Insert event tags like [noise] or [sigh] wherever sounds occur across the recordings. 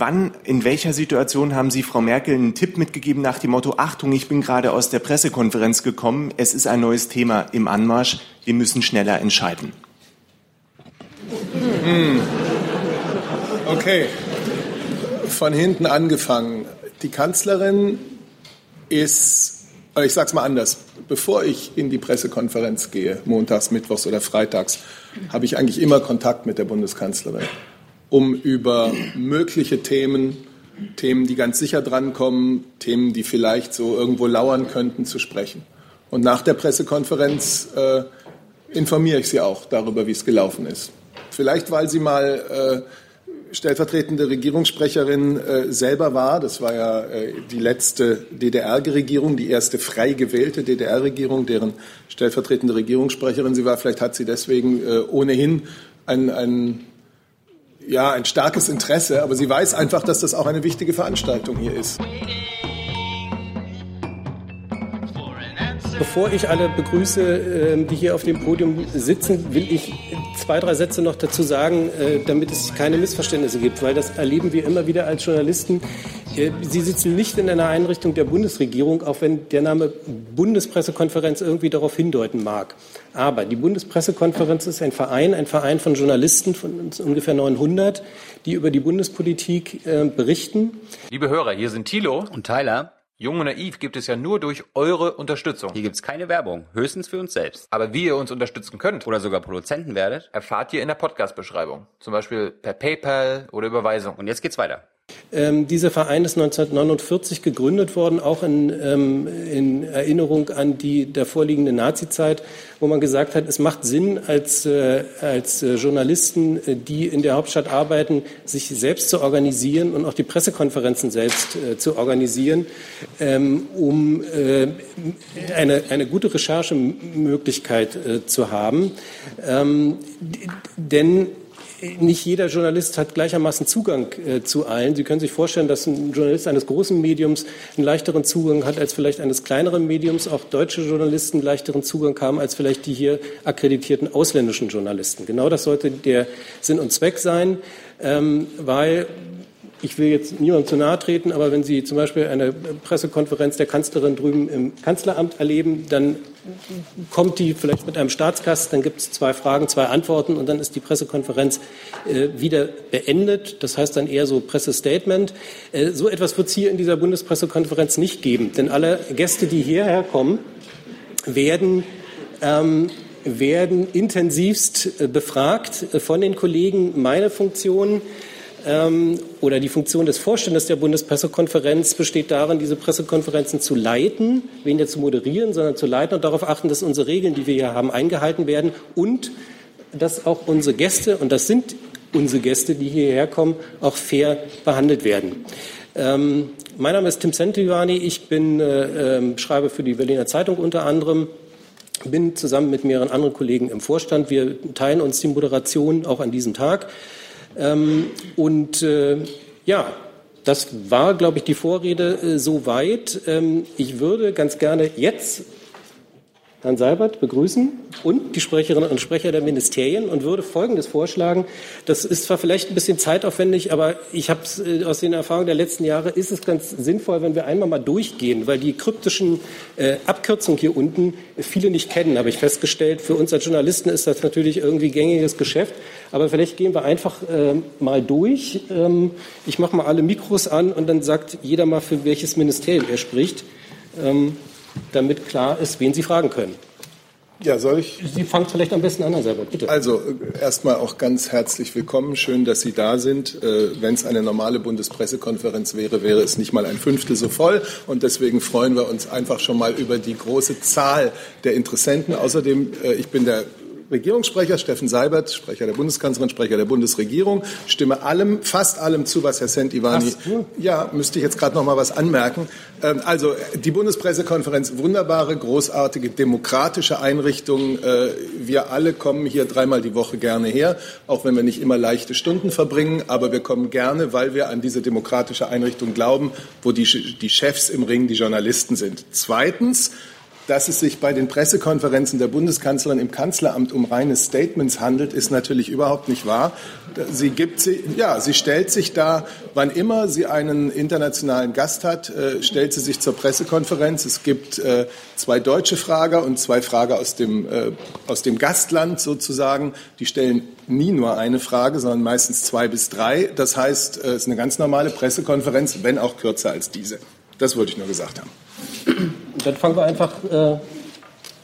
Wann, in welcher Situation haben Sie Frau Merkel einen Tipp mitgegeben nach dem Motto, Achtung, ich bin gerade aus der Pressekonferenz gekommen, es ist ein neues Thema im Anmarsch, wir müssen schneller entscheiden? Hm. Okay, von hinten angefangen. Die Kanzlerin ist, ich sage es mal anders, bevor ich in die Pressekonferenz gehe, montags, mittwochs oder freitags, habe ich eigentlich immer Kontakt mit der Bundeskanzlerin um über mögliche Themen, Themen, die ganz sicher drankommen, Themen, die vielleicht so irgendwo lauern könnten, zu sprechen. Und nach der Pressekonferenz äh, informiere ich Sie auch darüber, wie es gelaufen ist. Vielleicht, weil sie mal äh, stellvertretende Regierungssprecherin äh, selber war. Das war ja äh, die letzte DDR-Regierung, die erste frei gewählte DDR-Regierung, deren stellvertretende Regierungssprecherin sie war. Vielleicht hat sie deswegen äh, ohnehin ein, ein ja, ein starkes Interesse, aber sie weiß einfach, dass das auch eine wichtige Veranstaltung hier ist. Bevor ich alle begrüße, ähm, die hier auf dem Podium sitzen, will ich zwei, drei Sätze noch dazu sagen, äh, damit es keine Missverständnisse gibt, weil das erleben wir immer wieder als Journalisten. Äh, Sie sitzen nicht in einer Einrichtung der Bundesregierung, auch wenn der Name Bundespressekonferenz irgendwie darauf hindeuten mag. Aber die Bundespressekonferenz ist ein Verein, ein Verein von Journalisten von ungefähr 900, die über die Bundespolitik äh, berichten. Liebe Hörer, hier sind Thilo und Tyler. Jung und Naiv gibt es ja nur durch eure Unterstützung. Hier gibt es keine Werbung, höchstens für uns selbst. Aber wie ihr uns unterstützen könnt oder sogar Produzenten werdet, erfahrt ihr in der Podcast-Beschreibung. Zum Beispiel per PayPal oder Überweisung. Und jetzt geht's weiter. Ähm, dieser Verein ist 1949 gegründet worden, auch in, ähm, in Erinnerung an die der vorliegende Nazizeit, wo man gesagt hat, es macht Sinn, als, äh, als äh, Journalisten, äh, die in der Hauptstadt arbeiten, sich selbst zu organisieren und auch die Pressekonferenzen selbst äh, zu organisieren, ähm, um äh, eine, eine gute Recherchemöglichkeit äh, zu haben. Ähm, denn nicht jeder Journalist hat gleichermaßen Zugang äh, zu allen. Sie können sich vorstellen, dass ein Journalist eines großen Mediums einen leichteren Zugang hat als vielleicht eines kleineren Mediums. Auch deutsche Journalisten leichteren Zugang haben als vielleicht die hier akkreditierten ausländischen Journalisten. Genau das sollte der Sinn und Zweck sein, ähm, weil ich will jetzt niemandem zu nahe treten, aber wenn Sie zum Beispiel eine Pressekonferenz der Kanzlerin drüben im Kanzleramt erleben, dann kommt die vielleicht mit einem Staatsgast, dann gibt es zwei Fragen, zwei Antworten und dann ist die Pressekonferenz äh, wieder beendet. Das heißt dann eher so Pressestatement. Äh, so etwas wird es hier in dieser Bundespressekonferenz nicht geben, denn alle Gäste, die hierher kommen, werden ähm, werden intensivst äh, befragt äh, von den Kollegen. Meine Funktion ähm, oder die Funktion des Vorstandes der Bundespressekonferenz besteht darin, diese Pressekonferenzen zu leiten, weniger zu moderieren, sondern zu leiten und darauf achten, dass unsere Regeln, die wir hier haben, eingehalten werden und dass auch unsere Gäste, und das sind unsere Gäste, die hierher kommen, auch fair behandelt werden. Ähm, mein Name ist Tim Sentivani, ich bin, äh, äh, schreibe für die Berliner Zeitung unter anderem, bin zusammen mit mehreren anderen Kollegen im Vorstand. Wir teilen uns die Moderation auch an diesem Tag. Ähm, und äh, ja, das war, glaube ich, die Vorrede äh, soweit. Ähm, ich würde ganz gerne jetzt Herrn Seibert begrüßen und die Sprecherinnen und Sprecher der Ministerien und würde Folgendes vorschlagen. Das ist zwar vielleicht ein bisschen zeitaufwendig, aber ich habe äh, aus den Erfahrungen der letzten Jahre, ist es ganz sinnvoll, wenn wir einmal mal durchgehen, weil die kryptischen äh, Abkürzungen hier unten viele nicht kennen, habe ich festgestellt. Für uns als Journalisten ist das natürlich irgendwie gängiges Geschäft, aber vielleicht gehen wir einfach äh, mal durch. Ähm, ich mache mal alle Mikros an und dann sagt jeder mal, für welches Ministerium er spricht. Ähm, damit klar ist, wen Sie fragen können. Ja, soll ich? Sie fangen vielleicht am besten an, Herr Seibert, bitte. Also äh, erstmal auch ganz herzlich willkommen. Schön, dass Sie da sind. Äh, Wenn es eine normale Bundespressekonferenz wäre, wäre es nicht mal ein Fünftel so voll. Und deswegen freuen wir uns einfach schon mal über die große Zahl der Interessenten. Außerdem, äh, ich bin der Regierungssprecher Steffen Seibert, Sprecher der Bundeskanzlerin, Sprecher der Bundesregierung, stimme allem, fast allem zu, was Herr Sentivani. Ja, müsste ich jetzt gerade noch mal was anmerken. Ähm, also die Bundespressekonferenz, wunderbare, großartige, demokratische Einrichtung. Äh, wir alle kommen hier dreimal die Woche gerne her, auch wenn wir nicht immer leichte Stunden verbringen, aber wir kommen gerne, weil wir an diese demokratische Einrichtung glauben, wo die, die Chefs im Ring die Journalisten sind. Zweitens Dass es sich bei den Pressekonferenzen der Bundeskanzlerin im Kanzleramt um reine Statements handelt, ist natürlich überhaupt nicht wahr. Sie gibt sie, ja, sie stellt sich da, wann immer sie einen internationalen Gast hat, äh, stellt sie sich zur Pressekonferenz. Es gibt äh, zwei deutsche Frager und zwei Frager aus dem, äh, aus dem Gastland sozusagen. Die stellen nie nur eine Frage, sondern meistens zwei bis drei. Das heißt, es ist eine ganz normale Pressekonferenz, wenn auch kürzer als diese. Das wollte ich nur gesagt haben. Dann fangen wir einfach äh,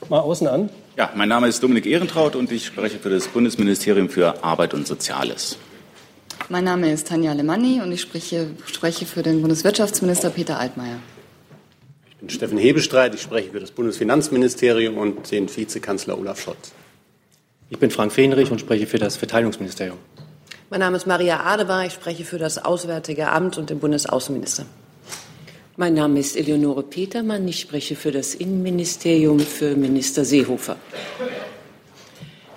mal außen an. Ja, mein Name ist Dominik Ehrentraut und ich spreche für das Bundesministerium für Arbeit und Soziales. Mein Name ist Tanja Alemanni und ich spreche, spreche für den Bundeswirtschaftsminister Peter Altmaier. Ich bin Steffen Hebestreit, ich spreche für das Bundesfinanzministerium und den Vizekanzler Olaf Scholz. Ich bin Frank Fenrich und spreche für das Verteidigungsministerium. Mein Name ist Maria Adebar, ich spreche für das Auswärtige Amt und den Bundesaußenminister. Mein Name ist Eleonore Petermann. Ich spreche für das Innenministerium für Minister Seehofer.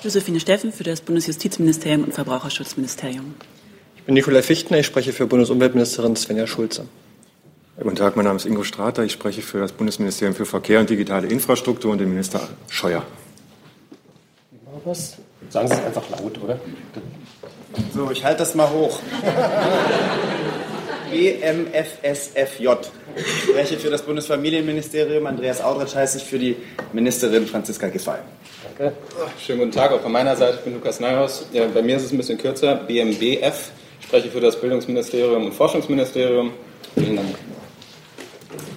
Josephine Steffen für das Bundesjustizministerium und Verbraucherschutzministerium. Ich bin Nikolai Fichtner. Ich spreche für Bundesumweltministerin Svenja Schulze. Guten Tag, mein Name ist Ingo Strater. Ich spreche für das Bundesministerium für Verkehr und digitale Infrastruktur und den Minister Scheuer. Was? Sagen Sie es einfach laut, oder? So, ich halte das mal hoch. BMFSFJ. Ich spreche für das Bundesfamilienministerium. Andreas Audretsch heiße ich für die Ministerin Franziska Giffey. Danke. Schönen guten Tag auch von meiner Seite. Ich bin Lukas Neuhaus. Ja, bei mir ist es ein bisschen kürzer. BMBF. Ich spreche für das Bildungsministerium und Forschungsministerium. Vielen Dank.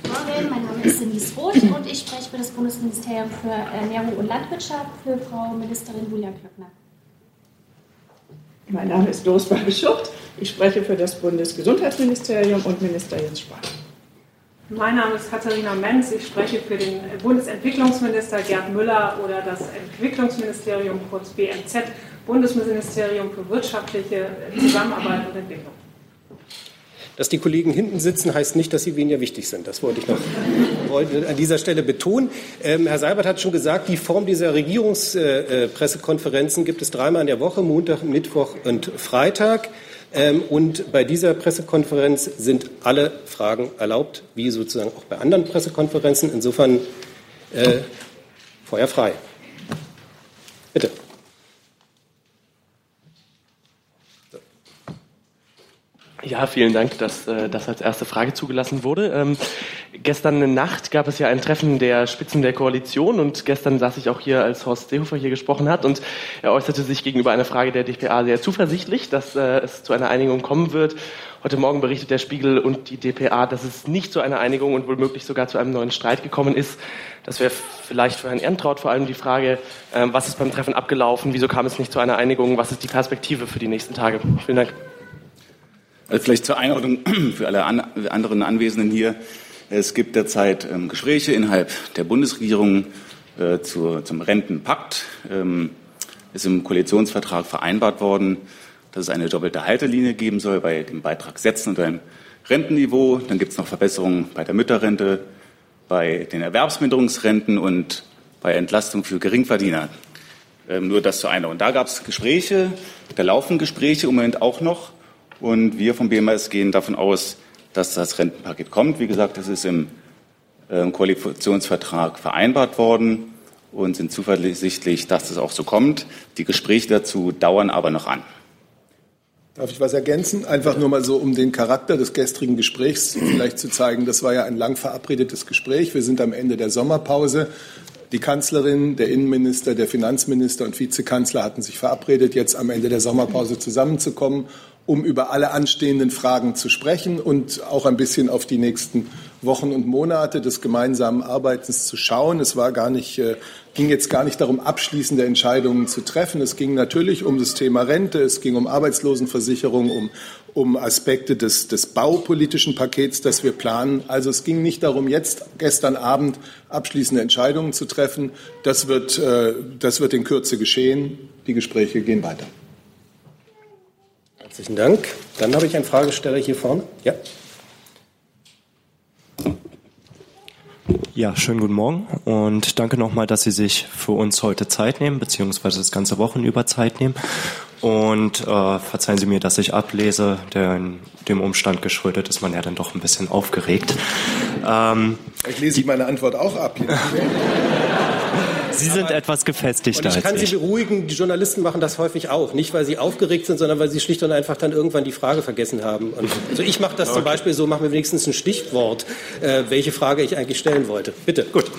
Morgen, mein Name ist Denise Roth und ich spreche für das Bundesministerium für Ernährung und Landwirtschaft für Frau Ministerin Julia Klöckner. Mein Name ist Doris Babeschucht. Ich spreche für das Bundesgesundheitsministerium und Minister Jens Spahn. Mein Name ist Katharina Menz. Ich spreche für den Bundesentwicklungsminister Gerd Müller oder das Entwicklungsministerium, kurz BMZ, Bundesministerium für wirtschaftliche Zusammenarbeit und Entwicklung. Dass die Kollegen hinten sitzen, heißt nicht, dass sie weniger wichtig sind. Das wollte ich noch [laughs] wollte an dieser Stelle betonen. Ähm, Herr Seibert hat schon gesagt, die Form dieser Regierungspressekonferenzen äh, gibt es dreimal in der Woche, Montag, Mittwoch und Freitag. Ähm, und bei dieser Pressekonferenz sind alle Fragen erlaubt, wie sozusagen auch bei anderen Pressekonferenzen. Insofern äh, Feuer frei. Bitte. Ja, vielen Dank, dass äh, das als erste Frage zugelassen wurde. Ähm, gestern Nacht gab es ja ein Treffen der Spitzen der Koalition und gestern saß ich auch hier, als Horst Seehofer hier gesprochen hat und er äußerte sich gegenüber einer Frage der DPA sehr zuversichtlich, dass äh, es zu einer Einigung kommen wird. Heute Morgen berichtet der Spiegel und die DPA, dass es nicht zu einer Einigung und womöglich sogar zu einem neuen Streit gekommen ist. Das wäre vielleicht für Herrn Ehrentraut vor allem die Frage, äh, was ist beim Treffen abgelaufen, wieso kam es nicht zu einer Einigung, was ist die Perspektive für die nächsten Tage? Vielen Dank. Also vielleicht zur Einordnung [clears throat] für alle an, anderen Anwesenden hier. Es gibt derzeit ähm, Gespräche innerhalb der Bundesregierung äh, zu, zum Rentenpakt. Ähm, ist im Koalitionsvertrag vereinbart worden, dass es eine doppelte Haltelinie geben soll bei den Beitragssätzen und beim Rentenniveau. Dann gibt es noch Verbesserungen bei der Mütterrente, bei den Erwerbsminderungsrenten und bei Entlastung für Geringverdiener. Ähm, nur das zu einer. Und da gab es Gespräche, da laufen Gespräche im Moment auch noch. Und wir vom BMS gehen davon aus, dass das Rentenpaket kommt. Wie gesagt, das ist im ähm, Koalitionsvertrag vereinbart worden und sind zuversichtlich, dass es auch so kommt. Die Gespräche dazu dauern aber noch an. Darf ich was ergänzen? Einfach nur mal so, um den Charakter des gestrigen Gesprächs vielleicht zu zeigen. Das war ja ein lang verabredetes Gespräch. Wir sind am Ende der Sommerpause. Die Kanzlerin, der Innenminister, der Finanzminister und Vizekanzler hatten sich verabredet, jetzt am Ende der Sommerpause zusammenzukommen um über alle anstehenden Fragen zu sprechen und auch ein bisschen auf die nächsten Wochen und Monate des gemeinsamen Arbeitens zu schauen. Es war gar nicht, äh, ging jetzt gar nicht darum, abschließende Entscheidungen zu treffen. Es ging natürlich um das Thema Rente, es ging um Arbeitslosenversicherung, um, um Aspekte des, des baupolitischen Pakets, das wir planen. Also es ging nicht darum, jetzt gestern Abend abschließende Entscheidungen zu treffen. Das wird, äh, das wird in Kürze geschehen. Die Gespräche gehen weiter. Herzlichen Dank. Dann habe ich einen Fragesteller hier vorne. Ja. Ja, schönen guten Morgen und danke nochmal, dass Sie sich für uns heute Zeit nehmen, beziehungsweise das ganze Wochen über Zeit nehmen. Und äh, verzeihen Sie mir, dass ich ablese, der in dem Umstand geschuldet ist man ja dann doch ein bisschen aufgeregt. Ähm, ich lese ich meine Antwort auch ab. [laughs] Sie sind Aber, etwas gefestigter. Und ich kann Sie beruhigen, die Journalisten machen das häufig auch. Nicht, weil sie aufgeregt sind, sondern weil sie schlicht und einfach dann irgendwann die Frage vergessen haben. Und also ich mache das okay. zum Beispiel so, machen wir wenigstens ein Stichwort, äh, welche Frage ich eigentlich stellen wollte. Bitte. Gut.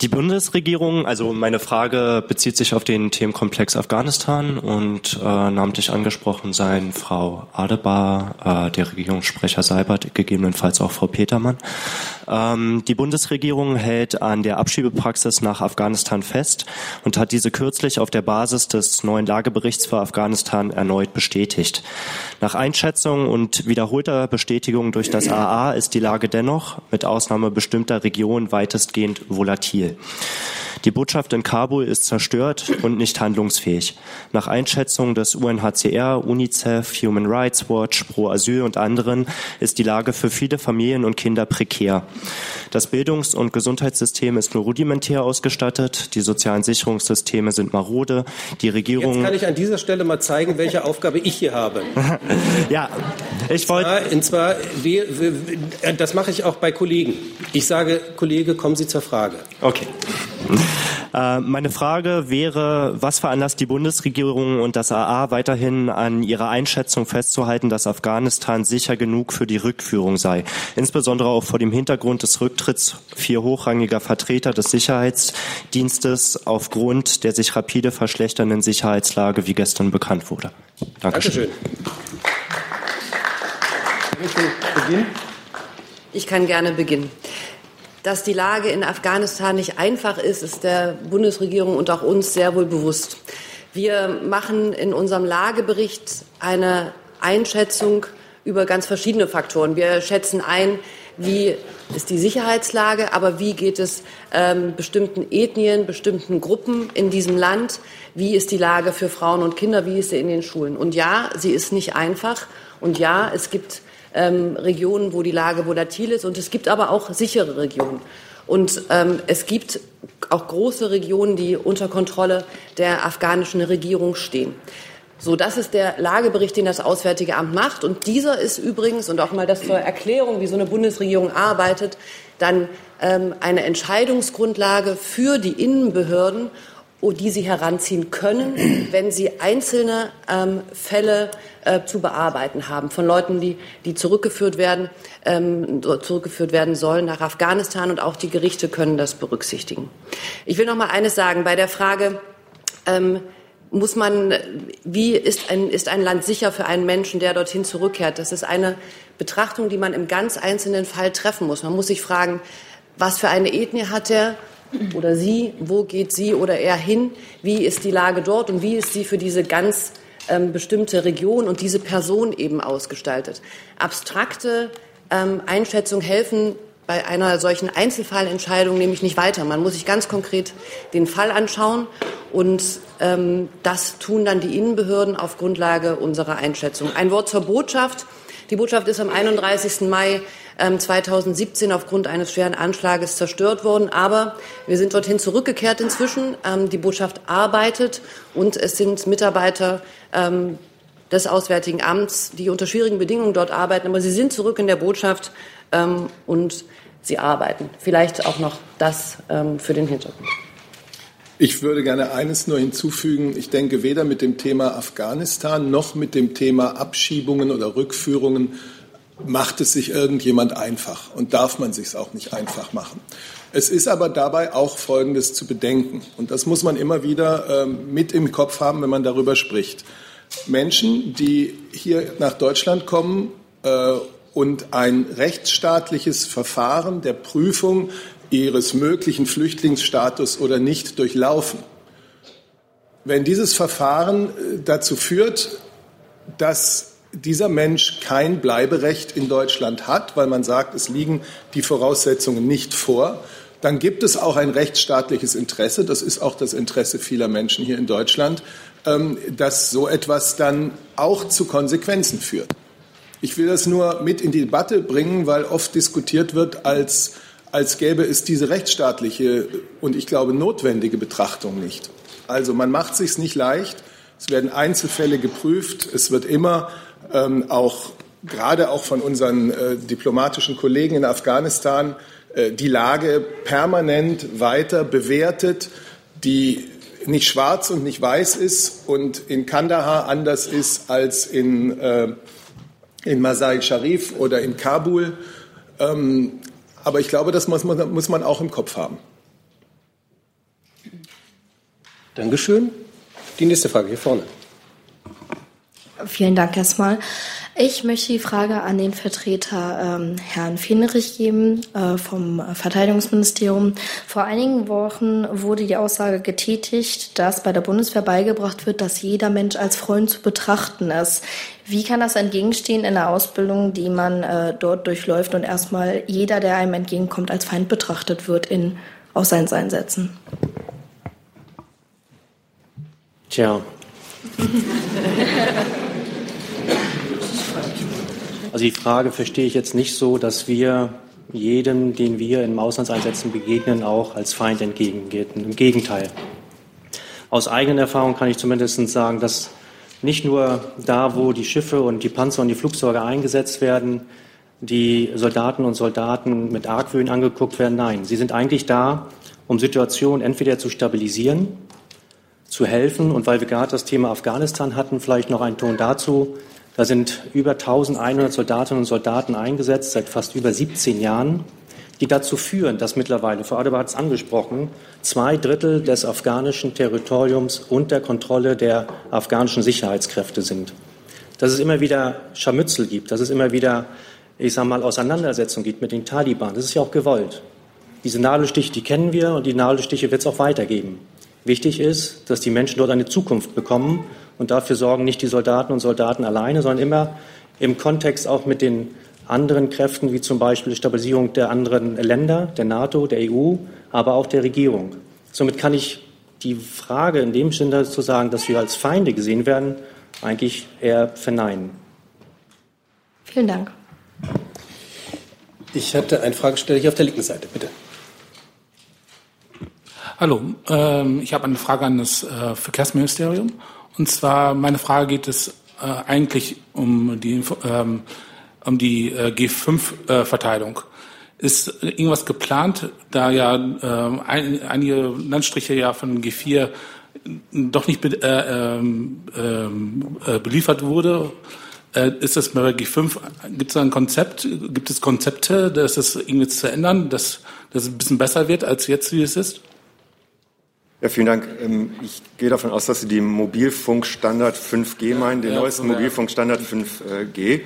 Die Bundesregierung, also meine Frage bezieht sich auf den Themenkomplex Afghanistan und äh, namentlich angesprochen seien Frau Adebar, äh, der Regierungssprecher Seibert, gegebenenfalls auch Frau Petermann. Ähm, die Bundesregierung hält an der Abschiebepraxis nach Afghanistan fest und hat diese kürzlich auf der Basis des neuen Lageberichts für Afghanistan erneut bestätigt. Nach Einschätzung und wiederholter Bestätigung durch das AA ist die Lage dennoch mit Ausnahme bestimmter Regionen weitestgehend volatil. Die Botschaft in Kabul ist zerstört und nicht handlungsfähig. Nach Einschätzung des UNHCR, UNICEF, Human Rights Watch, Pro Asyl und anderen ist die Lage für viele Familien und Kinder prekär. Das Bildungs- und Gesundheitssystem ist nur rudimentär ausgestattet, die sozialen Sicherungssysteme sind marode, die Regierung... Jetzt kann ich an dieser Stelle mal zeigen, welche Aufgabe ich hier habe. [laughs] ja, ich wollte... Und zwar, das mache ich auch bei Kollegen. Ich sage, Kollege, kommen Sie zur Frage. Okay. Äh, meine Frage wäre, was veranlasst die Bundesregierung und das AA weiterhin an ihrer Einschätzung festzuhalten, dass Afghanistan sicher genug für die Rückführung sei? Insbesondere auch vor dem Hintergrund des Rücktritts vier hochrangiger Vertreter des Sicherheitsdienstes aufgrund der sich rapide verschlechternden Sicherheitslage, wie gestern bekannt wurde. Dankeschön. Dankeschön. Ich kann gerne beginnen. Dass die Lage in Afghanistan nicht einfach ist, ist der Bundesregierung und auch uns sehr wohl bewusst. Wir machen in unserem Lagebericht eine Einschätzung über ganz verschiedene Faktoren. Wir schätzen ein, wie ist die Sicherheitslage, aber wie geht es ähm, bestimmten Ethnien, bestimmten Gruppen in diesem Land, wie ist die Lage für Frauen und Kinder, wie ist sie in den Schulen. Und ja, sie ist nicht einfach. Und ja, es gibt ähm, Regionen, wo die Lage volatil ist. Und es gibt aber auch sichere Regionen. Und ähm, es gibt auch große Regionen, die unter Kontrolle der afghanischen Regierung stehen. So, das ist der Lagebericht, den das Auswärtige Amt macht. Und dieser ist übrigens, und auch mal das zur Erklärung, wie so eine Bundesregierung arbeitet, dann ähm, eine Entscheidungsgrundlage für die Innenbehörden die sie heranziehen können, [clears throat] wenn sie einzelne ähm, Fälle äh, zu bearbeiten haben von Leuten, die, die zurückgeführt werden, ähm, zurückgeführt werden sollen nach Afghanistan und auch die Gerichte können das berücksichtigen. Ich will noch mal eines sagen bei der Frage, ähm, muss man, wie ist ein, ist ein Land sicher für einen Menschen, der dorthin zurückkehrt? Das ist eine Betrachtung, die man im ganz einzelnen Fall treffen muss. Man muss sich fragen, was für eine Ethnie hat er? Oder sie, wo geht sie oder er hin, wie ist die Lage dort und wie ist sie für diese ganz ähm, bestimmte Region und diese Person eben ausgestaltet. Abstrakte ähm, Einschätzungen helfen bei einer solchen Einzelfallentscheidung nämlich nicht weiter. Man muss sich ganz konkret den Fall anschauen und ähm, das tun dann die Innenbehörden auf Grundlage unserer Einschätzung. Ein Wort zur Botschaft. Die Botschaft ist am 31. Mai 2017 ähm, aufgrund eines schweren Anschlages zerstört worden. Aber wir sind dorthin zurückgekehrt inzwischen. Ähm, die Botschaft arbeitet und es sind Mitarbeiter ähm, des Auswärtigen Amts, die unter schwierigen Bedingungen dort arbeiten. Aber sie sind zurück in der Botschaft und sie arbeiten. Vielleicht auch noch das für den Hintergrund. Ich würde gerne eines nur hinzufügen. Ich denke, weder mit dem Thema Afghanistan noch mit dem Thema Abschiebungen oder Rückführungen macht es sich irgendjemand einfach und darf man sich auch nicht einfach machen. Es ist aber dabei auch Folgendes zu bedenken und das muss man immer wieder ähm, mit im Kopf haben, wenn man darüber spricht. Menschen, die hier nach Deutschland kommen äh, und ein rechtsstaatliches Verfahren der Prüfung ihres möglichen Flüchtlingsstatus oder nicht durchlaufen. Wenn dieses Verfahren äh, dazu führt, dass dieser Mensch kein Bleiberecht in Deutschland hat, weil man sagt, es liegen die Voraussetzungen nicht vor, dann gibt es auch ein rechtsstaatliches Interesse, das ist auch das Interesse vieler Menschen hier in Deutschland, ähm, dass so etwas dann auch zu Konsequenzen führt. Ich will das nur mit in die Debatte bringen, weil oft diskutiert wird, als, als gäbe es diese rechtsstaatliche und ich glaube notwendige Betrachtung nicht. Also man macht es sich nicht leicht, Es werden Einzelfälle geprüft. Es wird immer ähm, auch gerade auch von unseren äh, diplomatischen Kollegen in Afghanistan äh, die Lage permanent weiter bewertet, die nicht schwarz und nicht weiß ist und in Kandahar anders ist als in, äh, in Masai Sharif oder in Kabul. Ähm, aber ich glaube, das muss man, muss man auch im Kopf haben. Dankeschön. Die nächste Frage hier vorne. Vielen Dank erstmal. Ich möchte die Frage an den Vertreter ähm, Herrn Fenrich geben äh, vom Verteidigungsministerium. Vor einigen Wochen wurde die Aussage getätigt, dass bei der Bundeswehr beigebracht wird, dass jeder Mensch als Freund zu betrachten ist. Wie kann das entgegenstehen in der Ausbildung, die man äh, dort durchläuft und erstmal jeder, der einem entgegenkommt, als Feind betrachtet wird in Auslandseinsätzen? Tja. [laughs] Also die Frage verstehe ich jetzt nicht so, dass wir jedem, den wir in Auslandseinsätzen begegnen, auch als Feind entgegengehen. Im Gegenteil. Aus eigener Erfahrung kann ich zumindest sagen, dass nicht nur da, wo die Schiffe und die Panzer und die Flugzeuge eingesetzt werden, die Soldaten und Soldaten mit Argwöhn angeguckt werden. Nein, sie sind eigentlich da, um Situationen entweder zu stabilisieren, zu helfen und weil wir gerade das Thema Afghanistan hatten, vielleicht noch ein Ton dazu. Da sind über 1100 Soldatinnen und Soldaten eingesetzt seit fast über 17 Jahren, die dazu führen, dass mittlerweile, Frau Adebar hat es angesprochen, zwei Drittel des afghanischen Territoriums unter Kontrolle der afghanischen Sicherheitskräfte sind. Dass es immer wieder Scharmützel gibt, dass es immer wieder, ich sage mal, Auseinandersetzungen gibt mit den Taliban, das ist ja auch gewollt. Diese Nadelstiche, die kennen wir und die Nadelstiche wird es auch weitergeben. Wichtig ist, dass die Menschen dort eine Zukunft bekommen und dafür sorgen nicht die Soldaten und Soldaten alleine, sondern immer im Kontext auch mit den anderen Kräften, wie zum Beispiel die Stabilisierung der anderen Länder, der NATO, der EU, aber auch der Regierung. Somit kann ich die Frage in dem Sinne zu sagen, dass wir als Feinde gesehen werden, eigentlich eher verneinen. Vielen Dank. Ich hatte eine Fragesteller hier auf der linken Seite, bitte. Hallo, ähm, ich habe eine Frage an das äh, Verkehrsministerium. Und zwar, meine Frage geht es äh, eigentlich um die, ähm, um die äh, G5-Verteilung. Ist irgendwas geplant, da ja äh, ein, einige Landstriche ja von G4 doch nicht be äh, ähm, äh, beliefert wurde? Äh, ist das bei G5, gibt es da ein Konzept, gibt es Konzepte, dass das irgendwie zu ändern, dass, dass es ein bisschen besser wird, als jetzt, wie es ist? Ja, vielen Dank. Ähm, ich gehe davon aus, dass Sie den Mobilfunkstandard 5G meinen, den ja, neuesten ja. Mobilfunkstandard 5G.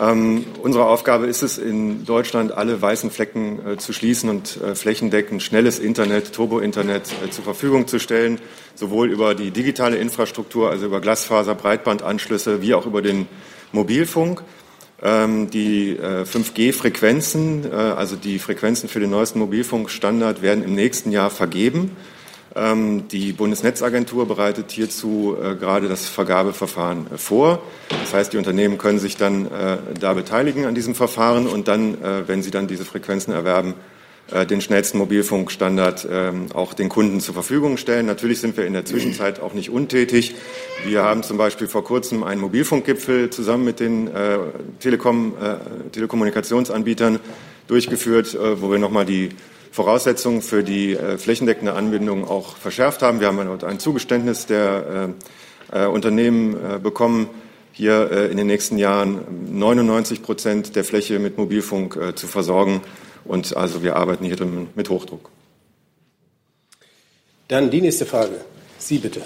Ähm, unsere Aufgabe ist es, in Deutschland alle weißen Flecken äh, zu schließen und äh, flächendeckend schnelles Internet, Turbo-Internet äh, zur Verfügung zu stellen, sowohl über die digitale Infrastruktur, also über Glasfaser, Breitbandanschlüsse, wie auch über den Mobilfunk. Ähm, die äh, 5G-Frequenzen, äh, also die Frequenzen für den neuesten Mobilfunkstandard, werden im nächsten Jahr vergeben. Ähm, die Bundesnetzagentur bereitet hierzu äh, gerade das Vergabeverfahren äh, vor. Das heißt, die Unternehmen können sich dann äh, da beteiligen an diesem Verfahren und dann, wenn sie dann diese Frequenzen erwerben, den schnellsten Mobilfunkstandard ähm, auch den Kunden zur Verfügung stellen. Natürlich sind wir in der Zwischenzeit auch nicht untätig. Wir haben zum Beispiel vor kurzem einen Mobilfunkgipfel zusammen mit den Telekom, Telekommunikationsanbietern durchgeführt, wo wir nochmal die Voraussetzungen für die äh, flächendeckende Anbindung auch verschärft haben. Wir haben ein Zugeständnis der äh, äh, Unternehmen bekommen, hier in den nächsten Jahren 99 Prozent der Fläche mit Mobilfunk zu versorgen. Und also wir arbeiten hier drin mit Hochdruck. Dann die nächste Frage. Sie bitte.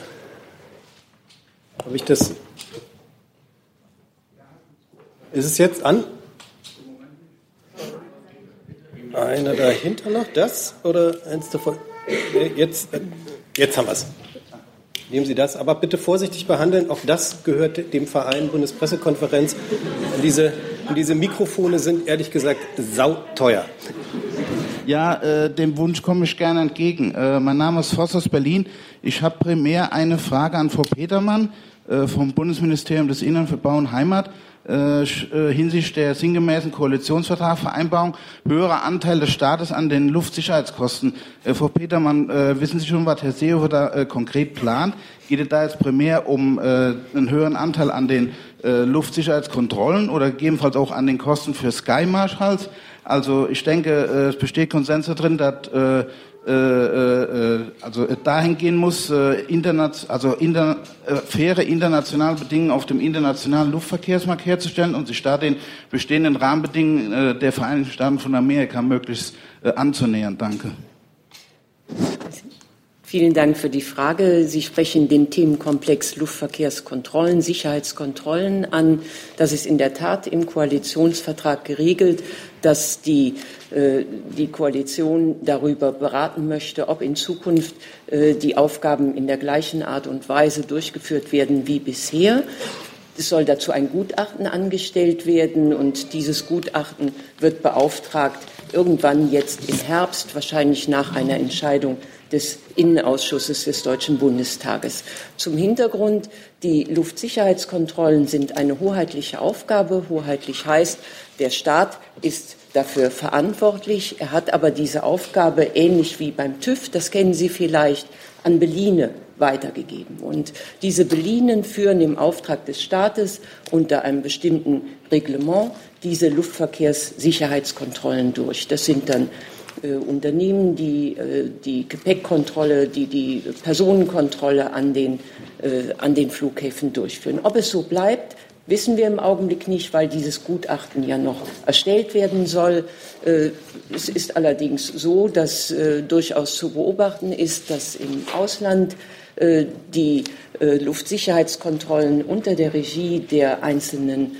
Habe ich das? Ist es jetzt an? Einer dahinter noch, das oder eins davon? Jetzt, jetzt haben wir es. Nehmen Sie das, aber bitte vorsichtig behandeln. Auch das gehört dem Verein Bundespressekonferenz. Und diese, und diese Mikrofone sind ehrlich gesagt sauteuer. Ja, äh, dem Wunsch komme ich gerne entgegen. Äh, mein Name ist Voss aus Berlin. Ich habe primär eine Frage an Frau Petermann äh, vom Bundesministerium des Innern für Bau und Heimat. Äh, äh, hinsichtlich der sinngemäßen Koalitionsvertragsvereinbarung höherer Anteil des Staates an den Luftsicherheitskosten. Äh, Frau Petermann, äh, wissen Sie schon, was Herr Seehofer da äh, konkret plant? Geht es da jetzt primär um äh, einen höheren Anteil an den Luftsicherheitskontrollen oder gegebenenfalls auch an den Kosten für Sky Marshals? Also ich denke, es besteht Konsens darin, dass also dahin gehen muss, äh, internet, also äh, faire internationale Bedingungen auf dem internationalen Luftverkehrsmarkt herzustellen und sich da den bestehenden Rahmenbedingungen äh, der Vereinigten Staaten von Amerika möglichst äh, anzunähern. Danke. Vielen Dank für die Frage. Sie sprechen den Themenkomplex Luftverkehrskontrollen, Sicherheitskontrollen an. Das ist in der Tat im Koalitionsvertrag geregelt, dass die, äh, die Koalition darüber beraten möchte, ob in Zukunft äh, die Aufgaben in der gleichen Art und Weise durchgeführt werden wie bisher. Es soll dazu ein Gutachten angestellt werden und dieses Gutachten wird beauftragt, irgendwann jetzt im Herbst, wahrscheinlich nach einer Entscheidung des Innenausschusses des Deutschen Bundestages. Zum Hintergrund, die Luftsicherheitskontrollen sind eine hoheitliche Aufgabe. Hoheitlich heißt, der Staat ist dafür verantwortlich. Er hat aber diese Aufgabe, ähnlich wie beim TÜV, das kennen Sie vielleicht, an Beline weitergegeben. Und diese Belinen führen im Auftrag des Staates unter einem bestimmten Reglement diese Luftverkehrssicherheitskontrollen durch. Das sind dann Unternehmen, die äh, die Gepäckkontrolle, die die Personenkontrolle an den, äh, an den Flughäfen durchführen. Ob es so bleibt, wissen wir im Augenblick nicht, weil dieses Gutachten ja noch erstellt werden soll. Äh, es ist allerdings so, dass äh, durchaus zu beobachten ist, dass im Ausland äh, die Luftsicherheitskontrollen unter der Regie der einzelnen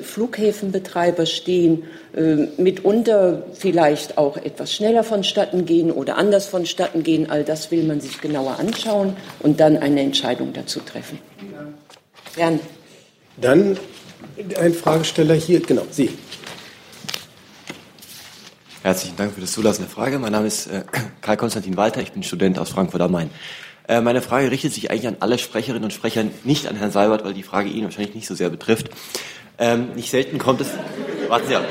Flughäfenbetreiber stehen äh, mitunter vielleicht auch etwas schneller vonstatten gehen oder anders vonstatten gehen. All das will man sich genauer anschauen und dann eine Entscheidung dazu treffen. Gerne. Dann ein Fragesteller hier, genau, Sie. Herzlichen Dank für das Zulassen der Frage. Mein Name ist äh, [clears throat] Karl Konstantin Walter, ich bin Student aus Frankfurt am Main. Äh, meine Frage richtet sich eigentlich an alle Sprecherinnen und Sprecher, nicht an Herrn Seibert, weil die Frage ihn wahrscheinlich nicht so sehr betrifft. Ähm, nicht selten kommt es, warten Sie ab.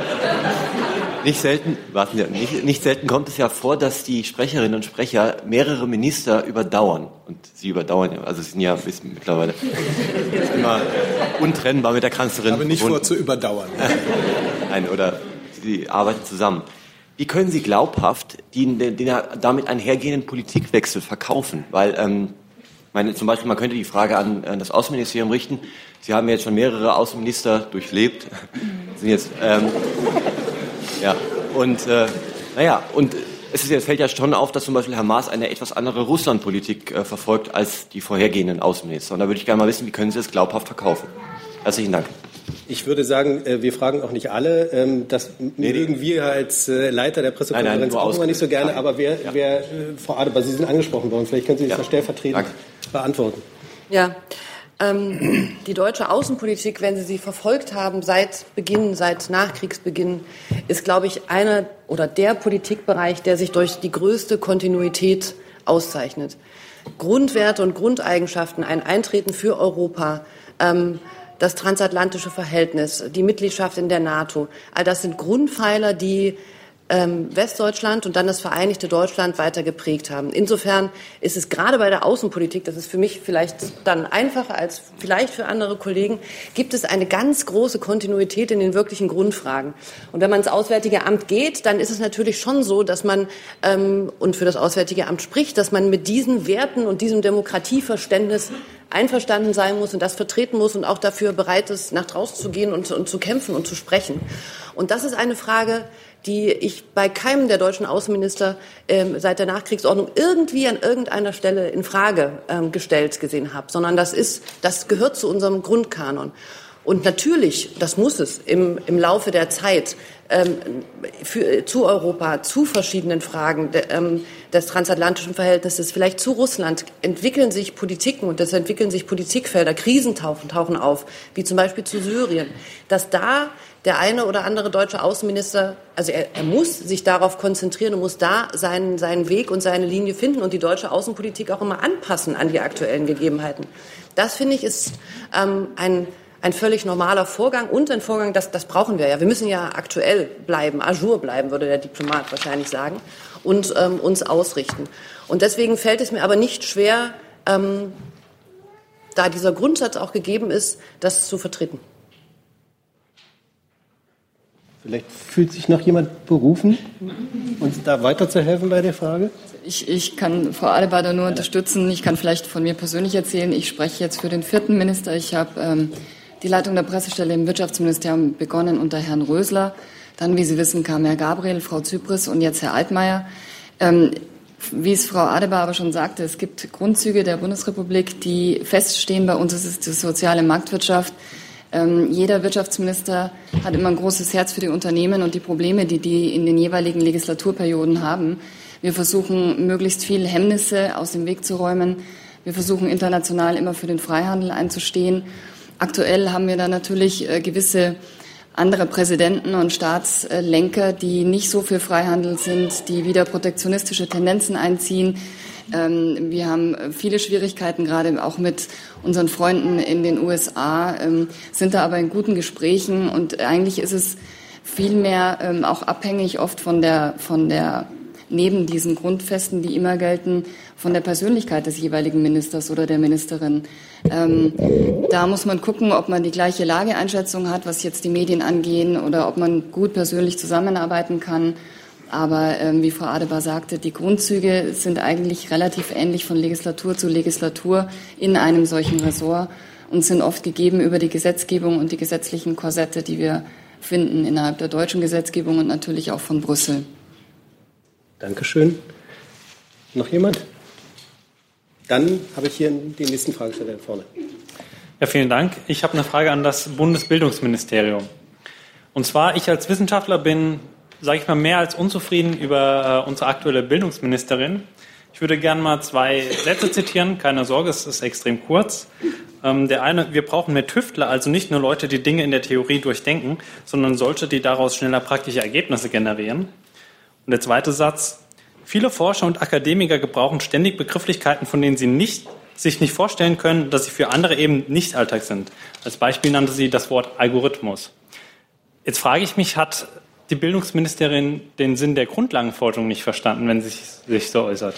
Nicht selten, warten Sie, nicht, nicht selten kommt es ja vor, dass die Sprecherinnen und Sprecher mehrere Minister überdauern. Und sie überdauern, ja, also sie sind ja bis mittlerweile immer untrennbar mit der Kanzlerin. Aber nicht vor zu überdauern. [laughs] Nein, oder sie arbeiten zusammen. Wie können Sie glaubhaft den, den, den damit einhergehenden Politikwechsel verkaufen? Weil ähm, meine, zum Beispiel, man könnte die Frage an, an das Außenministerium richten. Sie haben jetzt schon mehrere Außenminister durchlebt. Sind jetzt, ähm, ja, und äh, naja, und es ist, es fällt ja schon auf, dass zum Beispiel Herr Maas eine etwas andere Russlandpolitik äh, verfolgt als die vorhergehenden Außenminister. Und da würde ich gerne mal wissen, wie können Sie es glaubhaft verkaufen? Herzlichen Dank. Ich würde sagen, äh, wir fragen auch nicht alle. Ähm, das nee, mögen wir als äh, Leiter der Pressekonferenz auch immer nicht so gerne. Aber wer, ja. wer Frau Adebar, Sie sind angesprochen worden. Vielleicht können Sie das ja. stellvertretend Danke beantworten. Ja, ähm, die deutsche Außenpolitik, wenn Sie sie verfolgt haben seit Beginn, seit Nachkriegsbeginn, ist, glaube ich, einer oder der Politikbereich, der sich durch die größte Kontinuität auszeichnet. Grundwerte und Grundeigenschaften, ein Eintreten für Europa, ähm, das transatlantische Verhältnis, die Mitgliedschaft in der NATO, all das sind Grundpfeiler, die ähm, Westdeutschland und dann das Vereinigte Deutschland weiter geprägt haben. Insofern ist es gerade bei der Außenpolitik, das ist für mich vielleicht dann einfacher als vielleicht für andere Kollegen, gibt es eine ganz große Kontinuität in den wirklichen Grundfragen. Und wenn man ins Auswärtige Amt geht, dann ist es natürlich schon so, dass man ähm, und für das Auswärtige Amt spricht, dass man mit diesen Werten und diesem Demokratieverständnis einverstanden sein muss und das vertreten muss und auch dafür bereit ist, nach draußen zu gehen und, und zu kämpfen und zu sprechen. Und das ist eine Frage, die ich bei keinem der deutschen Außenminister ähm, seit der Nachkriegsordnung irgendwie an irgendeiner Stelle in Frage ähm, gestellt gesehen habe, sondern das ist, das gehört zu unserem Grundkanon. Und natürlich, das muss es im, im Laufe der Zeit ähm, für, zu Europa, zu verschiedenen Fragen de, ähm, des transatlantischen Verhältnisses, vielleicht zu Russland, entwickeln sich Politiken und es entwickeln sich Politikfelder, Krisen tauchen, tauchen auf, wie zum Beispiel zu Syrien, dass da der eine oder andere deutsche Außenminister, also er, er muss sich darauf konzentrieren und muss da seinen, seinen Weg und seine Linie finden und die deutsche Außenpolitik auch immer anpassen an die aktuellen Gegebenheiten. Das finde ich ist ähm, ein ein völlig normaler Vorgang und ein Vorgang, das, das brauchen wir ja. Wir müssen ja aktuell bleiben, ajour bleiben, würde der Diplomat wahrscheinlich sagen, und ähm, uns ausrichten. Und deswegen fällt es mir aber nicht schwer, ähm, da dieser Grundsatz auch gegeben ist, das zu vertreten. Vielleicht fühlt sich noch jemand berufen, uns da weiterzuhelfen bei der Frage? Ich, ich kann Frau Adebader nur unterstützen. Ich kann vielleicht von mir persönlich erzählen. Ich spreche jetzt für den vierten Minister. Ich habe ähm, die Leitung der Pressestelle im Wirtschaftsministerium begonnen unter Herrn Rösler. Dann, wie Sie wissen, kam Herr Gabriel, Frau Zypris und jetzt Herr Altmaier. Ähm, wie es Frau Adebar aber schon sagte, es gibt Grundzüge der Bundesrepublik, die feststehen. Bei uns ist es die soziale Marktwirtschaft. Ähm, jeder Wirtschaftsminister hat immer ein großes Herz für die Unternehmen und die Probleme, die die in den jeweiligen Legislaturperioden haben. Wir versuchen, möglichst viele Hemmnisse aus dem Weg zu räumen. Wir versuchen international immer für den Freihandel einzustehen. Aktuell haben wir da natürlich äh, gewisse andere Präsidenten und Staatslenker, die nicht so für Freihandel sind, die wieder protektionistische Tendenzen einziehen. Ähm, wir haben viele Schwierigkeiten, gerade auch mit unseren Freunden in den USA, ähm, sind da aber in guten Gesprächen und eigentlich ist es vielmehr ähm, auch abhängig oft von der, von der neben diesen Grundfesten, die immer gelten, von der Persönlichkeit des jeweiligen Ministers oder der Ministerin. Ähm, da muss man gucken, ob man die gleiche Lageeinschätzung hat, was jetzt die Medien angehen, oder ob man gut persönlich zusammenarbeiten kann. Aber ähm, wie Frau Adebar sagte, die Grundzüge sind eigentlich relativ ähnlich von Legislatur zu Legislatur in einem solchen Ressort und sind oft gegeben über die Gesetzgebung und die gesetzlichen Korsette, die wir finden innerhalb der deutschen Gesetzgebung und natürlich auch von Brüssel. Dankeschön. Noch jemand? Dann habe ich hier den nächsten Fragesteller vorne. Ja, vielen Dank. Ich habe eine Frage an das Bundesbildungsministerium. Und zwar, ich als Wissenschaftler bin, sage ich mal, mehr als unzufrieden über äh, unsere aktuelle Bildungsministerin. Ich würde gerne mal zwei Sätze zitieren. Keine Sorge, es ist extrem kurz. Ähm, der eine, wir brauchen mehr Tüftler, also nicht nur Leute, die Dinge in der Theorie durchdenken, sondern solche, die daraus schneller praktische Ergebnisse generieren. Und der zweite Satz, viele Forscher und Akademiker gebrauchen ständig Begrifflichkeiten, von denen sie nicht, sich nicht vorstellen können, dass sie für andere eben nicht Alltag sind. Als Beispiel nannte sie das Wort Algorithmus. Jetzt frage ich mich, hat die Bildungsministerin den Sinn der Grundlagenforschung nicht verstanden, wenn sie sich so äußert?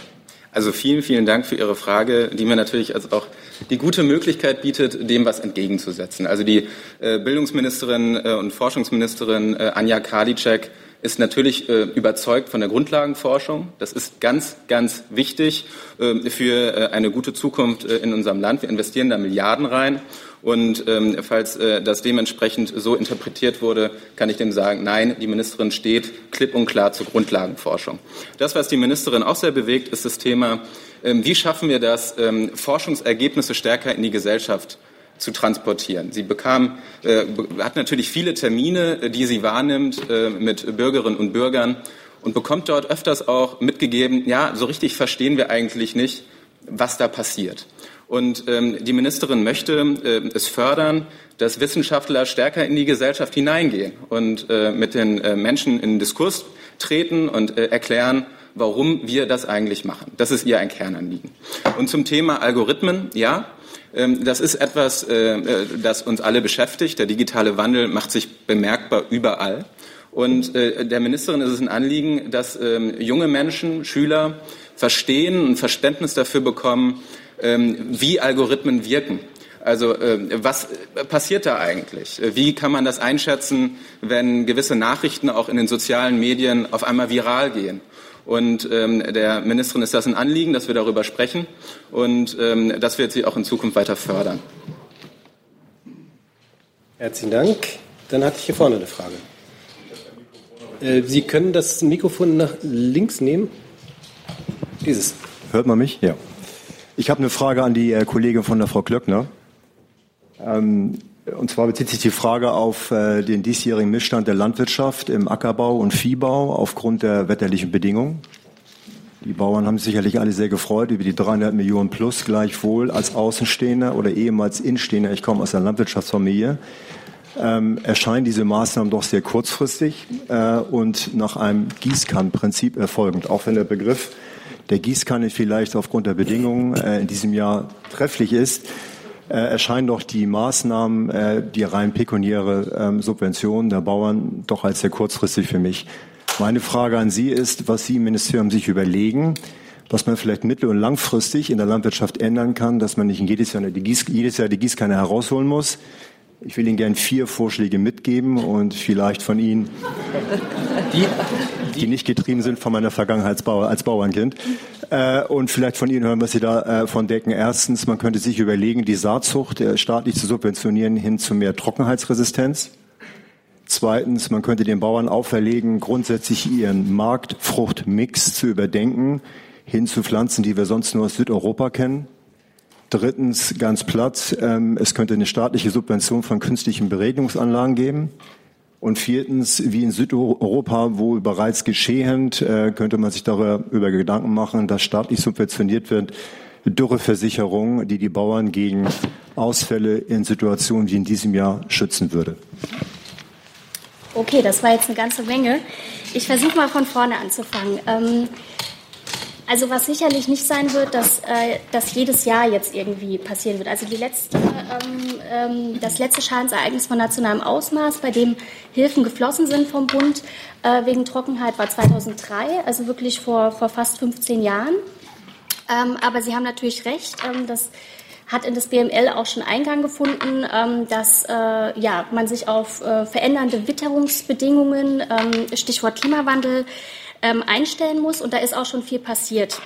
Also vielen, vielen Dank für Ihre Frage, die mir natürlich also auch die gute Möglichkeit bietet, dem was entgegenzusetzen. Also die äh, Bildungsministerin äh, und Forschungsministerin äh, Anja Karliczek ist natürlich äh, überzeugt von der Grundlagenforschung. Das ist ganz, ganz wichtig äh, für äh, eine gute Zukunft in unserem Land. Wir investieren da Milliarden rein. Und ähm, falls äh, das dementsprechend so interpretiert wurde, kann ich dem sagen, nein, die Ministerin steht klipp und klar zur Grundlagenforschung. Das, was die Ministerin auch sehr bewegt, ist das Thema, ähm, wie schaffen wir das, ähm, Forschungsergebnisse stärker in die Gesellschaft zu transportieren. Sie bekam, äh, hat natürlich viele Termine, die sie wahrnimmt äh, mit Bürgerinnen und Bürgern und bekommt dort öfters auch mitgegeben, ja, so richtig verstehen wir eigentlich nicht, was da passiert. Und ähm, die Ministerin möchte äh, es fördern, dass Wissenschaftler stärker in die Gesellschaft hineingehen und äh, mit den äh, Menschen in Diskurs treten und äh, erklären, warum wir das eigentlich machen. Das ist ihr ein Kernanliegen. Und zum Thema Algorithmen, ja, ähm, das ist etwas, äh, äh, das uns alle beschäftigt. Der digitale Wandel macht sich bemerkbar überall. Und äh, der Ministerin ist es ein Anliegen, dass ähm, junge Menschen, Schüler verstehen und Verständnis dafür bekommen, wie Algorithmen wirken. Also was passiert da eigentlich? Wie kann man das einschätzen, wenn gewisse Nachrichten auch in den sozialen Medien auf einmal viral gehen? Und ähm, der Ministerin ist das ein Anliegen, dass wir darüber sprechen. Und ähm, das wird sie auch in Zukunft weiter fördern. Herzlichen Dank. Dann hatte ich hier vorne eine Frage. Äh, sie können das Mikrofon nach links nehmen. Dieses. Hört man mich? Ja. Ich habe eine Frage an die äh, Kollegin von der Frau Klöckner. Ähm, und zwar bezieht sich die Frage auf äh, den diesjährigen Missstand der Landwirtschaft im Ackerbau und Viehbau aufgrund der wetterlichen Bedingungen. Die Bauern haben sich sicherlich alle sehr gefreut über die 300 Millionen plus, gleichwohl als Außenstehender oder ehemals Instehender, ich komme aus der Landwirtschaftsfamilie, ähm, erscheinen diese Maßnahmen doch sehr kurzfristig äh, und nach einem Gießkannenprinzip erfolgend, auch wenn der Begriff der Gießkanne vielleicht aufgrund der Bedingungen äh, in diesem Jahr trefflich ist. äh, erscheinen doch die Maßnahmen, äh, die rein pekuniäre ähm, Subventionen der Bauern doch als sehr kurzfristig für mich. Meine Frage an Sie ist, was Sie im Ministerium sich überlegen, was man vielleicht mittel- und langfristig in der Landwirtschaft ändern kann, dass man nicht jedes Jahr die, jedes Jahr die Gießkanne herausholen muss. Ich will Ihnen gerne vier Vorschläge mitgeben und vielleicht von Ihnen, die, die nicht getrieben sind von meiner Vergangenheit als, Bauer, als Bauernkind, äh, und vielleicht von Ihnen hören, was Sie da äh, von decken. Erstens, man könnte sich überlegen, die Saatzucht äh, staatlich zu subventionieren hin zu mehr Trockenheitsresistenz. Zweitens, man könnte den Bauern auferlegen, grundsätzlich ihren Marktfruchtmix zu überdenken, hin zu Pflanzen, die wir sonst nur aus Südeuropa kennen. Drittens, ganz platt, ähm, es könnte eine staatliche Subvention von künstlichen Beregnungsanlagen geben. Und viertens, wie in Südeuropa wohl bereits geschehend, äh, könnte man sich darüber Gedanken machen, dass staatlich subventioniert wird, Dürreversicherung, die die Bauern gegen Ausfälle in Situationen wie in diesem Jahr schützen würde. Okay, das war jetzt eine ganze Menge. Ich versuche mal von vorne anzufangen. Ähm, also was sicherlich nicht sein wird, dass äh, das jedes Jahr jetzt irgendwie passieren wird. Also die letzte, ähm, ähm, das letzte Schadensereignis von nationalem Ausmaß, bei dem Hilfen geflossen sind vom Bund äh, wegen Trockenheit, war 2003, also wirklich vor, vor fast 15 Jahren. Ähm, aber Sie haben natürlich recht, ähm, das hat in das BML auch schon Eingang gefunden, ähm, dass äh, ja, man sich auf äh, verändernde Witterungsbedingungen, ähm, Stichwort Klimawandel, ähm, einstellen muss. Und da ist auch schon viel passiert.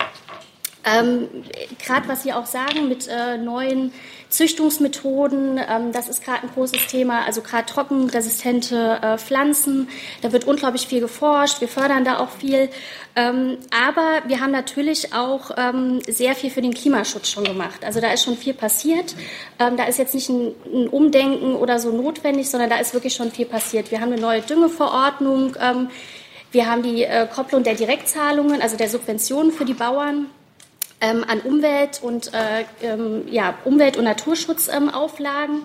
Ähm, gerade was Sie auch sagen mit äh, neuen Züchtungsmethoden, ähm, das ist gerade ein großes Thema. Also gerade trockenresistente äh, Pflanzen, da wird unglaublich viel geforscht. Wir fördern da auch viel. Ähm, aber wir haben natürlich auch ähm, sehr viel für den Klimaschutz schon gemacht. Also da ist schon viel passiert. Ähm, da ist jetzt nicht ein, ein, Umdenken oder so notwendig, sondern da ist wirklich schon viel passiert. Wir haben eine neue Düngeverordnung ähm, wir haben die äh, Kopplung der Direktzahlungen, also der Subventionen für die Bauern ähm, an Umwelt und, äh, ähm, ja, Umwelt- und Naturschutzauflagen.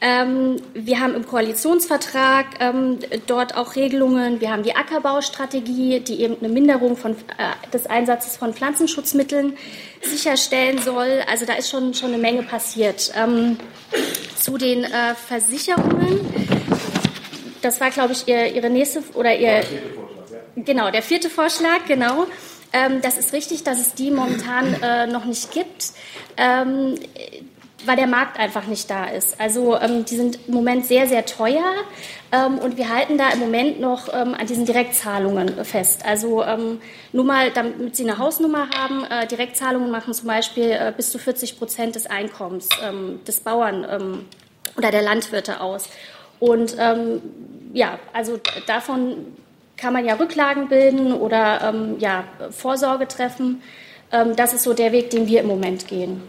Ähm, wir haben im Koalitionsvertrag ähm, dort auch Regelungen. Wir haben die Ackerbaustrategie, die eben eine Minderung von, äh, des Einsatzes von Pflanzenschutzmitteln sicherstellen soll. Also da ist schon, schon eine Menge passiert. Ähm, zu den äh, Versicherungen. Das war, glaube ich, ihr, Ihre nächste oder Ihr. Genau, der vierte Vorschlag, genau. Ähm, das ist richtig, dass es die momentan äh, noch nicht gibt, ähm, weil der Markt einfach nicht da ist. Also ähm, die sind im Moment sehr, sehr teuer ähm, und wir halten da im Moment noch ähm, an diesen Direktzahlungen fest. Also ähm, nur mal, damit Sie eine Hausnummer haben, äh, Direktzahlungen machen zum Beispiel äh, bis zu 40 Prozent des Einkommens des Bauern oder der Landwirte aus. Und ja, also davon kann man ja Rücklagen bilden oder ähm, ja, Vorsorge treffen. Ähm, das ist so der Weg, den wir im Moment gehen.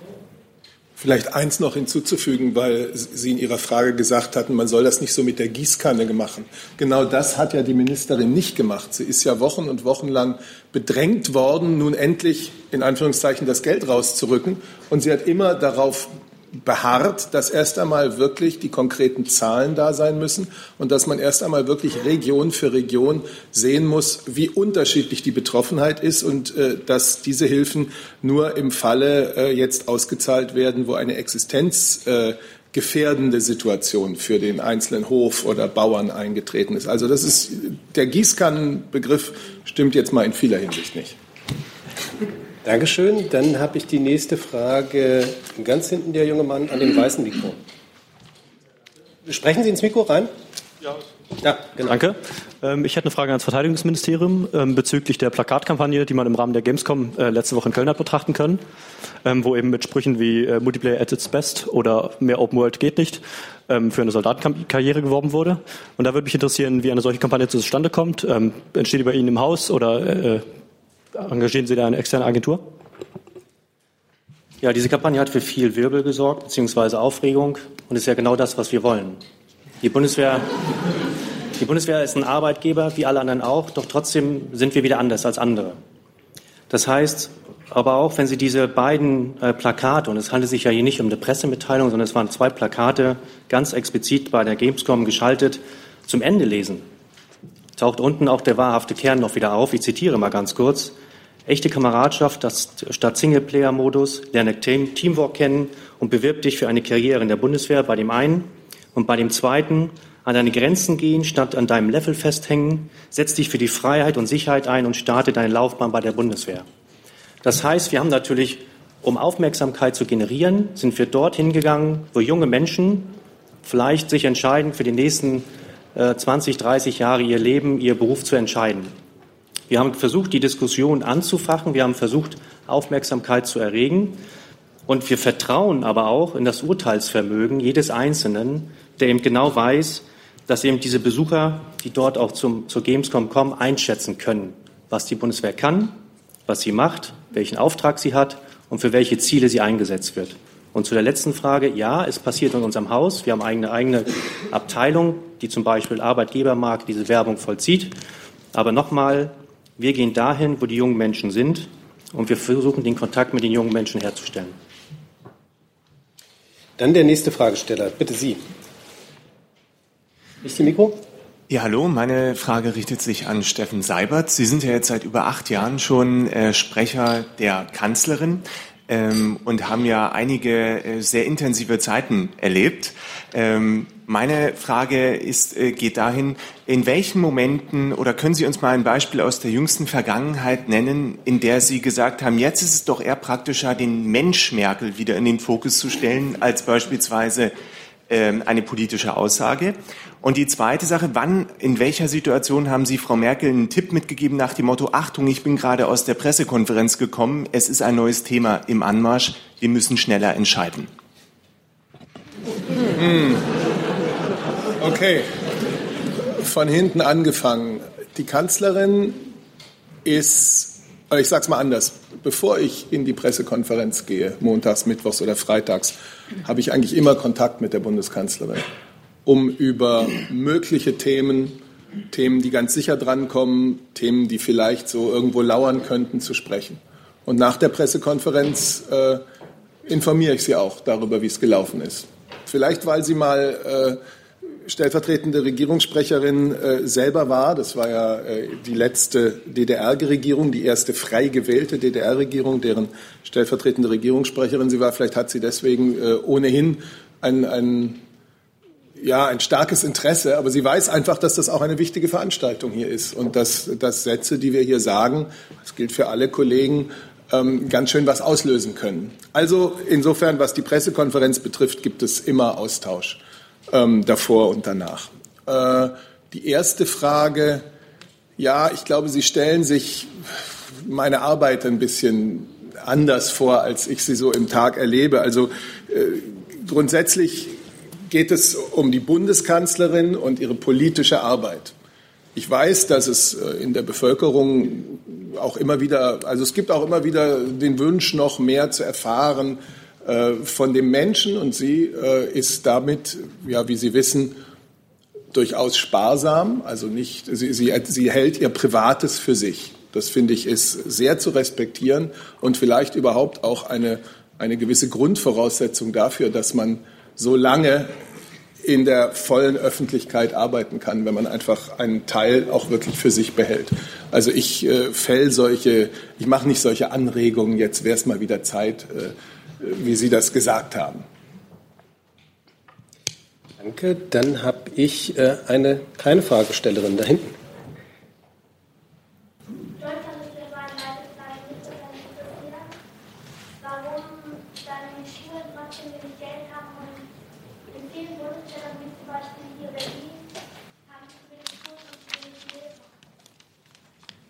Vielleicht eins noch hinzuzufügen, weil Sie in Ihrer Frage gesagt hatten, man soll das nicht so mit der Gießkanne machen. Genau das hat ja die Ministerin nicht gemacht. Sie ist ja Wochen und Wochen lang bedrängt worden, nun endlich in Anführungszeichen das Geld rauszurücken. Und sie hat immer darauf beharrt, dass erst einmal wirklich die konkreten Zahlen da sein müssen und dass man erst einmal wirklich Region für Region sehen muss, wie unterschiedlich die Betroffenheit ist und äh, dass diese Hilfen nur im Falle äh, jetzt ausgezahlt werden, wo eine existenzgefährdende äh, Situation für den einzelnen Hof oder Bauern eingetreten ist. Also das ist der Gießkannenbegriff stimmt jetzt mal in vieler Hinsicht nicht. Dankeschön. Dann habe ich die nächste Frage. Ganz hinten der junge Mann an dem weißen Mikro. Sprechen Sie ins Mikro rein? Ja. Ja, genau. Danke. Ähm, ich hätte eine Frage ans Verteidigungsministerium ähm, bezüglich der Plakatkampagne, die man im Rahmen der Gamescom äh, letzte Woche in Köln hat betrachten können, ähm, wo eben mit Sprüchen wie äh, Multiplayer at its best oder mehr Open World geht nicht für eine Soldatenkarriere geworben wurde. Und da würde mich interessieren, wie eine solche Kampagne zustande kommt. Entsteht die bei Ihnen im Haus oder äh, Engagieren Sie da eine externe Agentur? Ja, diese Kampagne hat für viel Wirbel gesorgt, beziehungsweise Aufregung und ist ja genau das, was wir wollen. Die Bundeswehr, die Bundeswehr ist ein Arbeitgeber, wie alle anderen auch, doch trotzdem sind wir wieder anders als andere. Das heißt, aber auch wenn Sie diese beiden äh, Plakate, und es handelt sich ja hier nicht um eine Pressemitteilung, sondern es waren zwei Plakate ganz explizit bei der Gamescom geschaltet, zum Ende lesen, taucht unten auch der wahrhafte Kern noch wieder auf. Ich zitiere mal ganz kurz. Echte Kameradschaft das, statt Singleplayer-Modus, lerne Teamwork kennen und bewirb dich für eine Karriere in der Bundeswehr bei dem einen und bei dem zweiten an deine Grenzen gehen, statt an deinem Level festhängen, setz dich für die Freiheit und Sicherheit ein und starte deine Laufbahn bei der Bundeswehr. Das heißt, wir haben natürlich, um Aufmerksamkeit zu generieren, sind wir dorthin gegangen, wo junge Menschen vielleicht sich entscheiden, für die nächsten äh, 20, 30 Jahre ihr Leben, ihr Beruf zu entscheiden. Wir haben versucht, die Diskussion anzufachen. Wir haben versucht, Aufmerksamkeit zu erregen. Und wir vertrauen aber auch in das Urteilsvermögen jedes Einzelnen, der eben genau weiß, dass eben diese Besucher, die dort auch zum, zur Gamescom kommen, einschätzen können, was die Bundeswehr kann, was sie macht, welchen Auftrag sie hat und für welche Ziele sie eingesetzt wird. Und zu der letzten Frage, ja, es passiert in unserem Haus. Wir haben eine eigene Abteilung, die zum Beispiel Arbeitgebermarkt diese Werbung vollzieht. Aber nochmal, wir gehen dahin, wo die jungen Menschen sind und wir versuchen, den Kontakt mit den jungen Menschen herzustellen. Dann der nächste Fragesteller. Bitte Sie. Ist die Mikro? Ja, hallo. Meine Frage richtet sich an Steffen Seibert. Sie sind ja jetzt seit über acht Jahren schon äh, Sprecher der Kanzlerin ähm, und haben ja einige äh, sehr intensive Zeiten erlebt. Ähm, meine Frage ist, äh, geht dahin, in welchen Momenten oder können Sie uns mal ein Beispiel aus der jüngsten Vergangenheit nennen, in der Sie gesagt haben, jetzt ist es doch eher praktischer, den Mensch Merkel wieder in den Fokus zu stellen, als beispielsweise ähm, eine politische Aussage. Und die zweite Sache, wann, in welcher Situation haben Sie Frau Merkel einen Tipp mitgegeben nach dem Motto, Achtung, ich bin gerade aus der Pressekonferenz gekommen, es ist ein neues Thema im Anmarsch, wir müssen schneller entscheiden? [laughs] Hm. Okay, von hinten angefangen. Die Kanzlerin ist, ich sage es mal anders, bevor ich in die Pressekonferenz gehe, montags, mittwochs oder freitags, habe ich eigentlich immer Kontakt mit der Bundeskanzlerin, um über mögliche Themen, Themen, die ganz sicher drankommen, Themen, die vielleicht so irgendwo lauern könnten, zu sprechen. Und nach der Pressekonferenz äh, informiere ich Sie auch darüber, wie es gelaufen ist. Vielleicht, weil Sie mal äh, stellvertretende Regierungssprecherin äh, selber war. Das war ja äh, die letzte DDR-Regierung, die erste frei gewählte DDR-Regierung, deren stellvertretende Regierungssprecherin sie war. Vielleicht hat sie deswegen äh, ohnehin ein, ein, ja, ein starkes Interesse, aber sie weiß einfach, dass das auch eine wichtige Veranstaltung hier ist und dass, dass Sätze, die wir hier sagen, das gilt für alle Kollegen, ähm, ganz schön was auslösen können. Also insofern, was die Pressekonferenz betrifft, gibt es immer Austausch ähm, davor und danach. Äh, die erste Frage, ja, ich glaube, Sie stellen sich meine Arbeit ein bisschen anders vor, als ich sie so im Tag erlebe. Also äh, grundsätzlich geht es um die Bundeskanzlerin und ihre politische Arbeit. Ich weiß, dass es äh, in der Bevölkerung auch immer wieder, also es gibt auch immer wieder den Wunsch, noch mehr zu erfahren äh, von dem Menschen und sie äh, ist damit, ja, wie Sie wissen, durchaus sparsam, also nicht, sie, sie, sie hält ihr Privates für sich. Das finde ich ist sehr zu respektieren und vielleicht überhaupt auch eine, eine gewisse Grundvoraussetzung dafür, dass man so lange in der vollen Öffentlichkeit arbeiten kann, wenn man einfach einen Teil auch wirklich für sich behält. Also ich äh, fäll solche, ich mache nicht solche Anregungen, jetzt wäre es mal wieder Zeit, äh, wie Sie das gesagt haben. Danke. Dann habe ich äh, eine kleine Fragestellerin da hinten.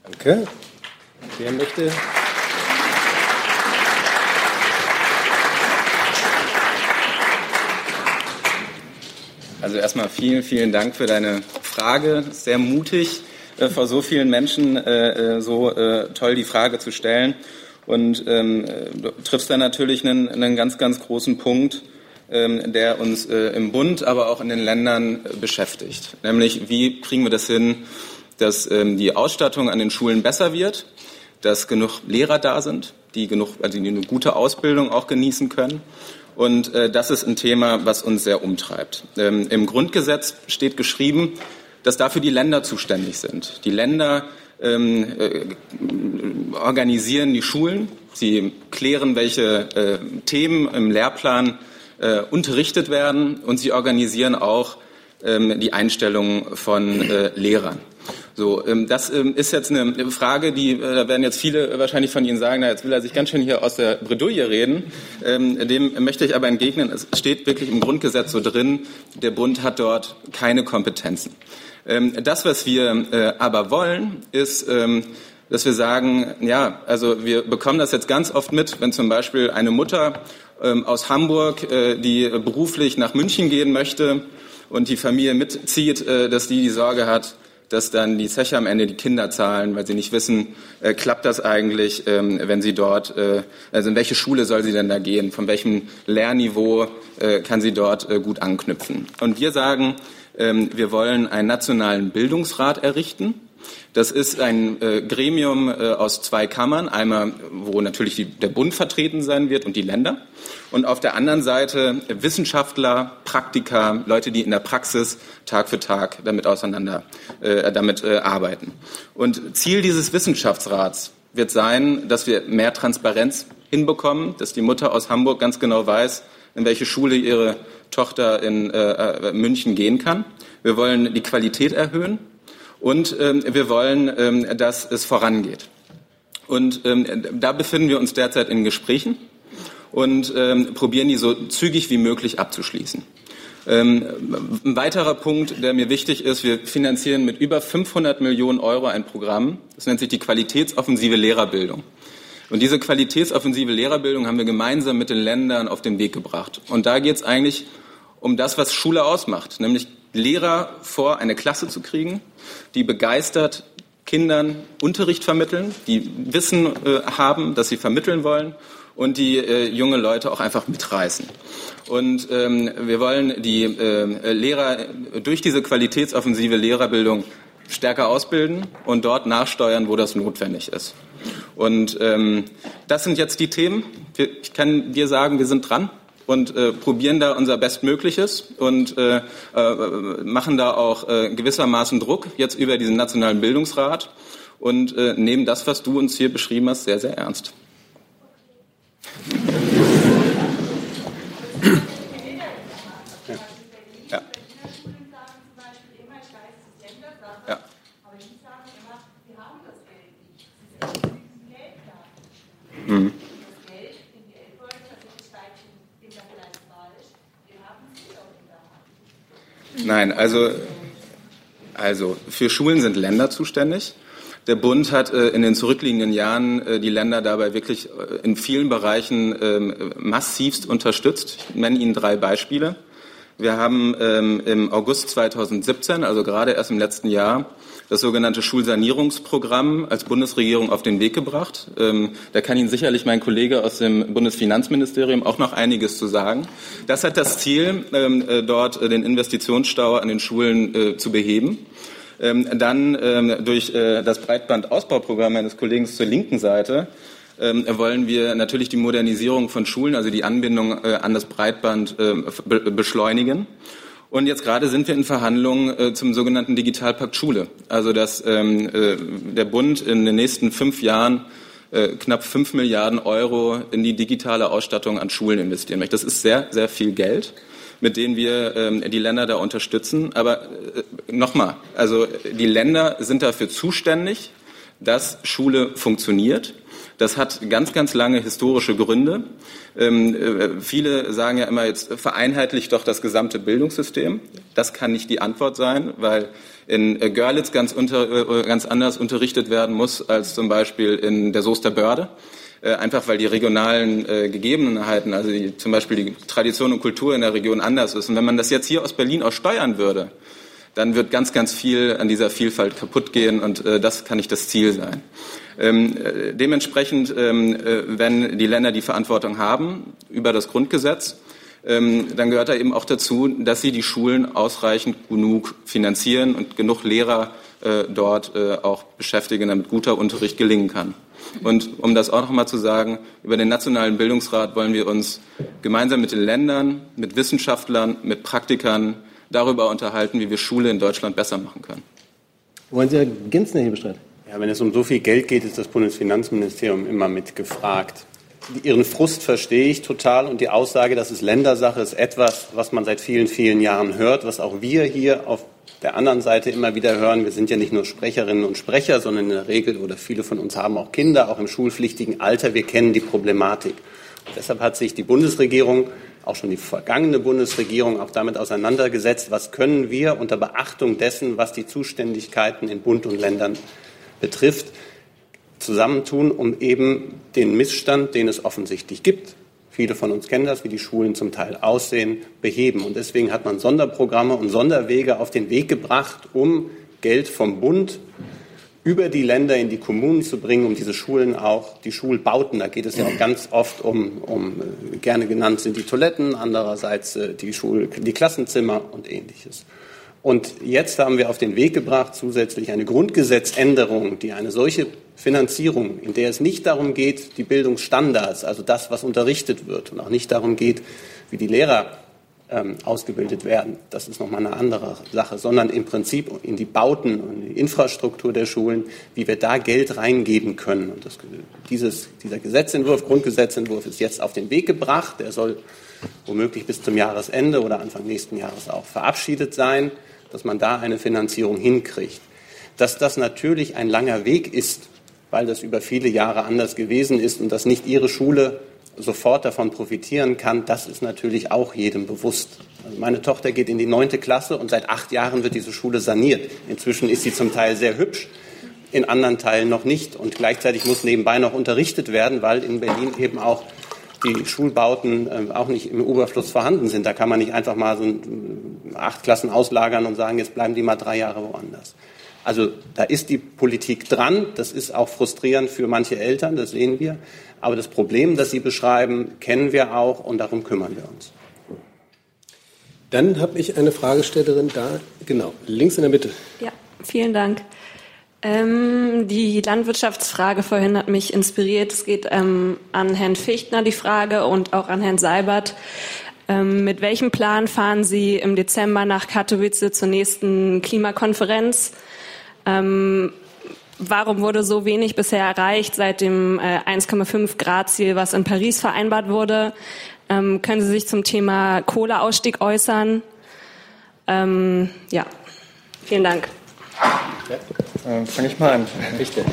Danke. Wer möchte? Also erstmal vielen, vielen Dank für deine Frage. Sehr mutig, äh, vor so vielen Menschen äh, äh so äh, toll die Frage zu stellen. Und ähm, du triffst da natürlich einen, einen ganz, ganz großen Punkt, ähm, der uns äh, im Bund, aber auch in den Ländern äh, beschäftigt. Nämlich, wie kriegen wir das hin, dass ähm, die Ausstattung an den Schulen besser wird, dass genug Lehrer da sind, die genug, also die eine gute Ausbildung auch genießen können. Und äh, das ist ein Thema, was uns sehr umtreibt. Ähm, Im Grundgesetz steht geschrieben, dass dafür die Länder zuständig sind. Die Länder ähm, äh, organisieren die Schulen, sie klären, welche äh, Themen im Lehrplan äh, unterrichtet werden und sie organisieren auch ähm, die Einstellung von äh, Lehrern. So, ähm, das ähm, ist jetzt eine Frage, die, äh, da werden jetzt viele wahrscheinlich von Ihnen sagen, na, jetzt will er sich ganz schön hier aus der Bredouille reden. Ähm, dem möchte ich aber entgegnen, es steht wirklich im Grundgesetz so drin, der Bund hat dort keine Kompetenzen. Ähm, das, was wir äh, aber wollen, ist, ähm, dass wir sagen, ja, also wir bekommen das jetzt ganz oft mit, wenn zum Beispiel eine Mutter ähm, aus Hamburg, äh, die beruflich nach München gehen möchte und die Familie mitzieht, äh, dass die die Sorge hat, dass dann die Zeche am Ende die Kinder zahlen, weil sie nicht wissen, äh, klappt das eigentlich, ähm, wenn sie dort, äh, also in welche Schule soll sie denn da gehen, von welchem Lehrniveau äh, kann sie dort äh, gut anknüpfen. Und wir sagen, ähm, wir wollen einen nationalen Bildungsrat errichten. Das ist ein äh, Gremium äh, aus zwei Kammern, einmal, wo natürlich die, der Bund vertreten sein wird und die Länder, und auf der anderen Seite Wissenschaftler, Praktiker, Leute, die in der Praxis Tag für Tag damit auseinander, äh, damit äh, arbeiten. Und Ziel dieses Wissenschaftsrats wird sein, dass wir mehr Transparenz hinbekommen, dass die Mutter aus Hamburg ganz genau weiß, in welche Schule ihre Tochter in äh, äh, München gehen kann. Wir wollen die Qualität erhöhen und ähm, wir wollen, ähm, dass es vorangeht. Und ähm, da befinden wir uns derzeit in Gesprächen und ähm, probieren die so zügig wie möglich abzuschließen. Ähm, ein weiterer Punkt, der mir wichtig ist, wir finanzieren mit über 500 Millionen Euro ein Programm, das nennt sich die Qualitätsoffensive Lehrerbildung. Und diese qualitätsoffensive Lehrerbildung haben wir gemeinsam mit den Ländern auf den Weg gebracht. Und da geht es eigentlich um das, was Schule ausmacht, nämlich Lehrer vor eine Klasse zu kriegen, die begeistert Kindern Unterricht vermitteln, die Wissen äh, haben, das sie vermitteln wollen und die äh, junge Leute auch einfach mitreißen. Und ähm, wir wollen die äh, Lehrer durch diese qualitätsoffensive Lehrerbildung stärker ausbilden und dort nachsteuern, wo das notwendig ist. Und ähm, das sind jetzt die Themen. Ich kann dir sagen, wir sind dran und äh, probieren da unser Bestmögliches und äh, äh, machen da auch äh, gewissermaßen Druck jetzt über diesen Nationalen Bildungsrat und äh, nehmen das, was du uns hier beschrieben hast, sehr, sehr ernst. Nein, also, also für Schulen sind Länder zuständig. Der Bund hat äh, in den zurückliegenden Jahren äh, die Länder dabei wirklich äh, in vielen Bereichen ähm, massivst unterstützt. Ich nenne Ihnen drei Beispiele. Wir haben ähm, im August 2017, also gerade erst im letzten Jahr, das sogenannte Schulsanierungsprogramm als Bundesregierung auf den Weg gebracht. Ähm, da kann Ihnen sicherlich mein Kollege aus dem Bundesfinanzministerium auch noch einiges zu sagen. Das hat das Ziel, ähm, äh, dort äh, den Investitionsstau an den Schulen äh, zu beheben. Ähm, dann ähm, durch äh, das Breitbandausbauprogramm meines Kollegen zur linken Seite ähm, wollen wir natürlich die Modernisierung von Schulen, also die Anbindung äh, an das Breitband äh, be beschleunigen. Und jetzt gerade sind wir in Verhandlungen äh, zum sogenannten Digitalpakt Schule. Also dass ähm, äh, der Bund in den nächsten fünf Jahren äh, knapp fünf Milliarden Euro in die digitale Ausstattung an Schulen investieren möchte. Das ist sehr, sehr viel Geld, mit denen wir ähm, die Länder da unterstützen. Aber äh, nochmal, also die Länder sind dafür zuständig, dass Schule funktioniert. Das hat ganz, ganz lange historische Gründe. Ähm, äh, viele sagen ja immer, jetzt vereinheitlicht doch das gesamte Bildungssystem. Das kann nicht die Antwort sein, weil in äh, Görlitz ganz, unter, äh, ganz anders unterrichtet werden muss als zum Beispiel in der Soester Börde. Einfach weil die regionalen äh, Gegebenheiten, also die, zum Beispiel die Tradition und Kultur in der Region anders ist. Und wenn man das jetzt hier aus Berlin aus steuern würde, dann wird ganz, ganz viel an dieser Vielfalt kaputt gehen und äh, das kann nicht das Ziel sein. Ähm, äh, dementsprechend, ähm, äh, wenn die Länder die Verantwortung haben über das Grundgesetz, ähm, dann gehört da eben auch dazu, dass sie die Schulen ausreichend genug finanzieren und genug Lehrer äh, dort auch beschäftigen, damit guter Unterricht gelingen kann. Und um das auch noch mal zu sagen, über den Nationalen Bildungsrat wollen wir uns gemeinsam mit den Ländern, mit Wissenschaftlern, mit Praktikern darüber unterhalten, wie wir Schule in Deutschland besser machen können. Wollen Sie Herr Ginzner hier bestreiten? Ja, wenn es um so viel Geld geht, ist das Bundesfinanzministerium immer mitgefragt. Ihren Frust verstehe ich total und die Aussage, dass es Ländersache ist, etwas, was man seit vielen, vielen Jahren hört, was auch wir hier auf der anderen Seite immer wieder hören. Wir sind ja nicht nur Sprecherinnen und Sprecher, sondern in der Regel oder viele von uns haben auch Kinder, auch im schulpflichtigen Alter. Wir kennen die Problematik. Und deshalb hat sich die Bundesregierung, auch schon die vergangene Bundesregierung, auch damit auseinandergesetzt, was können wir unter Beachtung dessen, was die Zuständigkeiten in Bund und Ländern betrifft, zusammentun, um eben den Missstand, den es offensichtlich gibt, viele von uns kennen das, wie die Schulen zum Teil aussehen, beheben. Und deswegen hat man Sonderprogramme und Sonderwege auf den Weg gebracht, um Geld vom Bund über die Länder in die Kommunen zu bringen, um diese Schulen auch, die Schulbauten, da geht es ja auch ganz oft um, um äh, gerne genannt sind die Toiletten, andererseits äh, die, Schul die Klassenzimmer und ähnliches. Und jetzt haben wir auf den Weg gebracht, zusätzlich eine Grundgesetzänderung, die eine solche Finanzierung, in der es nicht darum geht, die Bildungsstandards, also das, was unterrichtet wird, und auch nicht darum geht, wie die Lehrer ähm, ausgebildet werden, das ist nochmal eine andere Sache, sondern im Prinzip in die Bauten und die Infrastruktur der Schulen, wie wir da Geld reingeben können. Und das, dieses, dieser Gesetzentwurf, Grundgesetzentwurf ist jetzt auf den Weg gebracht. Der soll womöglich bis zum Jahresende oder Anfang nächsten Jahres auch verabschiedet sein dass man da eine Finanzierung hinkriegt. Dass das natürlich ein langer Weg ist, weil das über viele Jahre anders gewesen ist und dass nicht Ihre Schule sofort davon profitieren kann, das ist natürlich auch jedem bewusst. Also meine Tochter geht in die neunte Klasse und seit acht Jahren wird diese Schule saniert. Inzwischen ist sie zum Teil sehr hübsch, in anderen Teilen noch nicht. Und gleichzeitig muss nebenbei noch unterrichtet werden, weil in Berlin eben auch die Schulbauten äh, auch nicht im Überfluss vorhanden sind. Da kann man nicht einfach mal so acht Klassen auslagern und sagen, jetzt bleiben die mal drei Jahre woanders. Also da ist die Politik dran. Das ist auch frustrierend für manche Eltern, das sehen wir. Aber das Problem, das Sie beschreiben, kennen wir auch und darum kümmern wir uns. Dann habe ich eine Fragestellerin da, genau, links in der Mitte. Ja, vielen Dank. Ähm, die Landwirtschaftsfrage vorhin hat mich inspiriert. Es geht ähm, an Herrn Fichtner die Frage und auch an Herrn Seibert. Ähm, mit welchem Plan fahren Sie im Dezember nach Katowice zur nächsten Klimakonferenz? Ähm, warum wurde so wenig bisher erreicht seit dem äh, 1,5 Grad Ziel, was in Paris vereinbart wurde? Ähm, können Sie sich zum Thema Kohleausstieg äußern? Ähm, ja, vielen Dank. Ja, äh, Fange ich mal an. Richtig.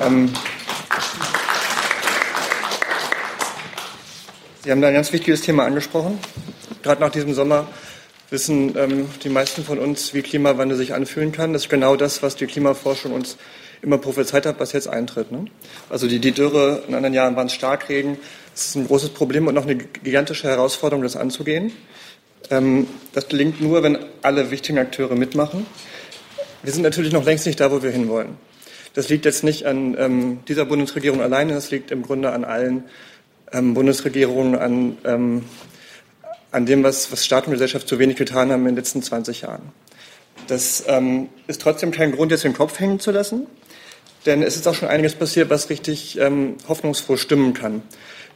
Ähm, Sie haben da ein ganz wichtiges Thema angesprochen. Gerade nach diesem Sommer wissen ähm, die meisten von uns, wie Klimawandel sich anfühlen kann. Das ist genau das, was die Klimaforschung uns immer prophezeit hat, was jetzt eintritt. Ne? Also die, die Dürre in anderen Jahren waren es Starkregen. Das ist ein großes Problem und noch eine gigantische Herausforderung, das anzugehen. Ähm, das gelingt nur, wenn alle wichtigen Akteure mitmachen. Wir sind natürlich noch längst nicht da, wo wir hinwollen. Das liegt jetzt nicht an ähm, dieser Bundesregierung alleine, das liegt im Grunde an allen ähm, Bundesregierungen, an, ähm, an dem, was, was Staat und Gesellschaft zu wenig getan haben in den letzten 20 Jahren. Das ähm, ist trotzdem kein Grund, jetzt den Kopf hängen zu lassen, denn es ist auch schon einiges passiert, was richtig ähm, hoffnungsfroh stimmen kann.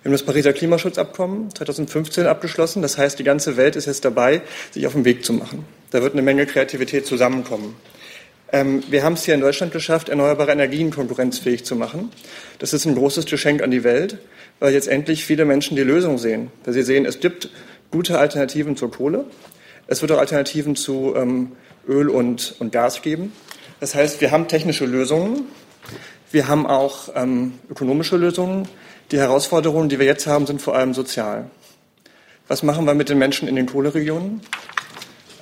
Wir haben das Pariser Klimaschutzabkommen 2015 abgeschlossen. Das heißt, die ganze Welt ist jetzt dabei, sich auf den Weg zu machen. Da wird eine Menge Kreativität zusammenkommen. Ähm, wir haben es hier in Deutschland geschafft, erneuerbare Energien konkurrenzfähig zu machen. Das ist ein großes Geschenk an die Welt, weil jetzt endlich viele Menschen die Lösung sehen. Weil sie sehen, es gibt gute Alternativen zur Kohle. Es wird auch Alternativen zu ähm, Öl und, und Gas geben. Das heißt, wir haben technische Lösungen. Wir haben auch ähm, ökonomische Lösungen. Die Herausforderungen, die wir jetzt haben, sind vor allem sozial. Was machen wir mit den Menschen in den Kohleregionen?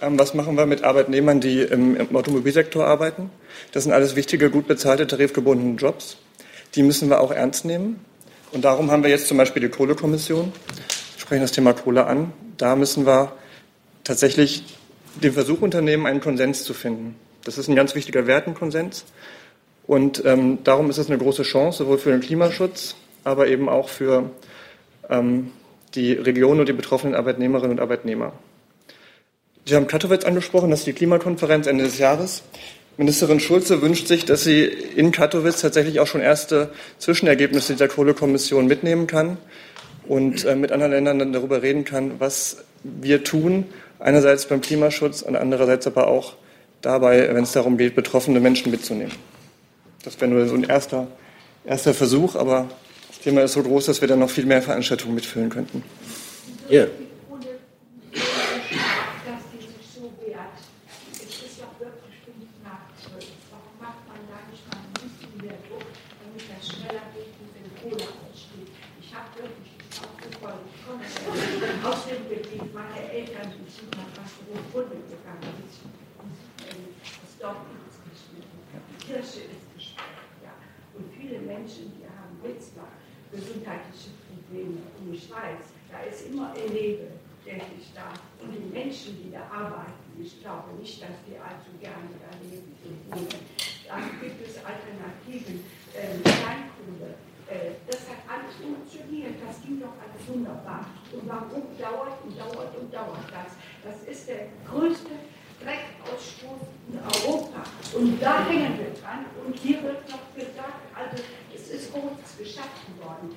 Ähm, was machen wir mit Arbeitnehmern, die im, im Automobilsektor arbeiten? Das sind alles wichtige, gut bezahlte, tarifgebundene Jobs. Die müssen wir auch ernst nehmen. Und darum haben wir jetzt zum Beispiel die Kohlekommission. Wir sprechen das Thema Kohle an. Da müssen wir tatsächlich den Versuch unternehmen, einen Konsens zu finden. Das ist ein ganz wichtiger Wertenkonsens. Und ähm, darum ist es eine große Chance, sowohl für den Klimaschutz, aber eben auch für ähm, die Region und die betroffenen Arbeitnehmerinnen und Arbeitnehmer. Sie haben Katowice angesprochen, das ist die Klimakonferenz Ende des Jahres. Ministerin Schulze wünscht sich, dass sie in Katowice tatsächlich auch schon erste Zwischenergebnisse dieser Kohlekommission mitnehmen kann und äh, mit anderen Ländern dann darüber reden kann, was wir tun, einerseits beim Klimaschutz und andererseits aber auch dabei, wenn es darum geht, betroffene Menschen mitzunehmen. Das wäre nur so ein erster, erster Versuch, aber das Thema ist so groß, dass wir dann noch viel mehr Veranstaltungen mitfüllen könnten. Yeah. gesundheitliche Probleme in der Schweiz, da ist immer ein Leben, denke ich da. Und die Menschen, die da arbeiten, ich glaube nicht, dass die allzu gerne da leben. Also gibt es Alternativen. Ähm, Kleinkunde, äh, das hat alles funktioniert, das ging doch alles wunderbar. Und warum dauert und dauert und dauert das? Das ist der größte Dreckausstoß in Europa. Und da hängen wir dran. Und hier wird noch gesagt, also es ist groß geschaffen worden.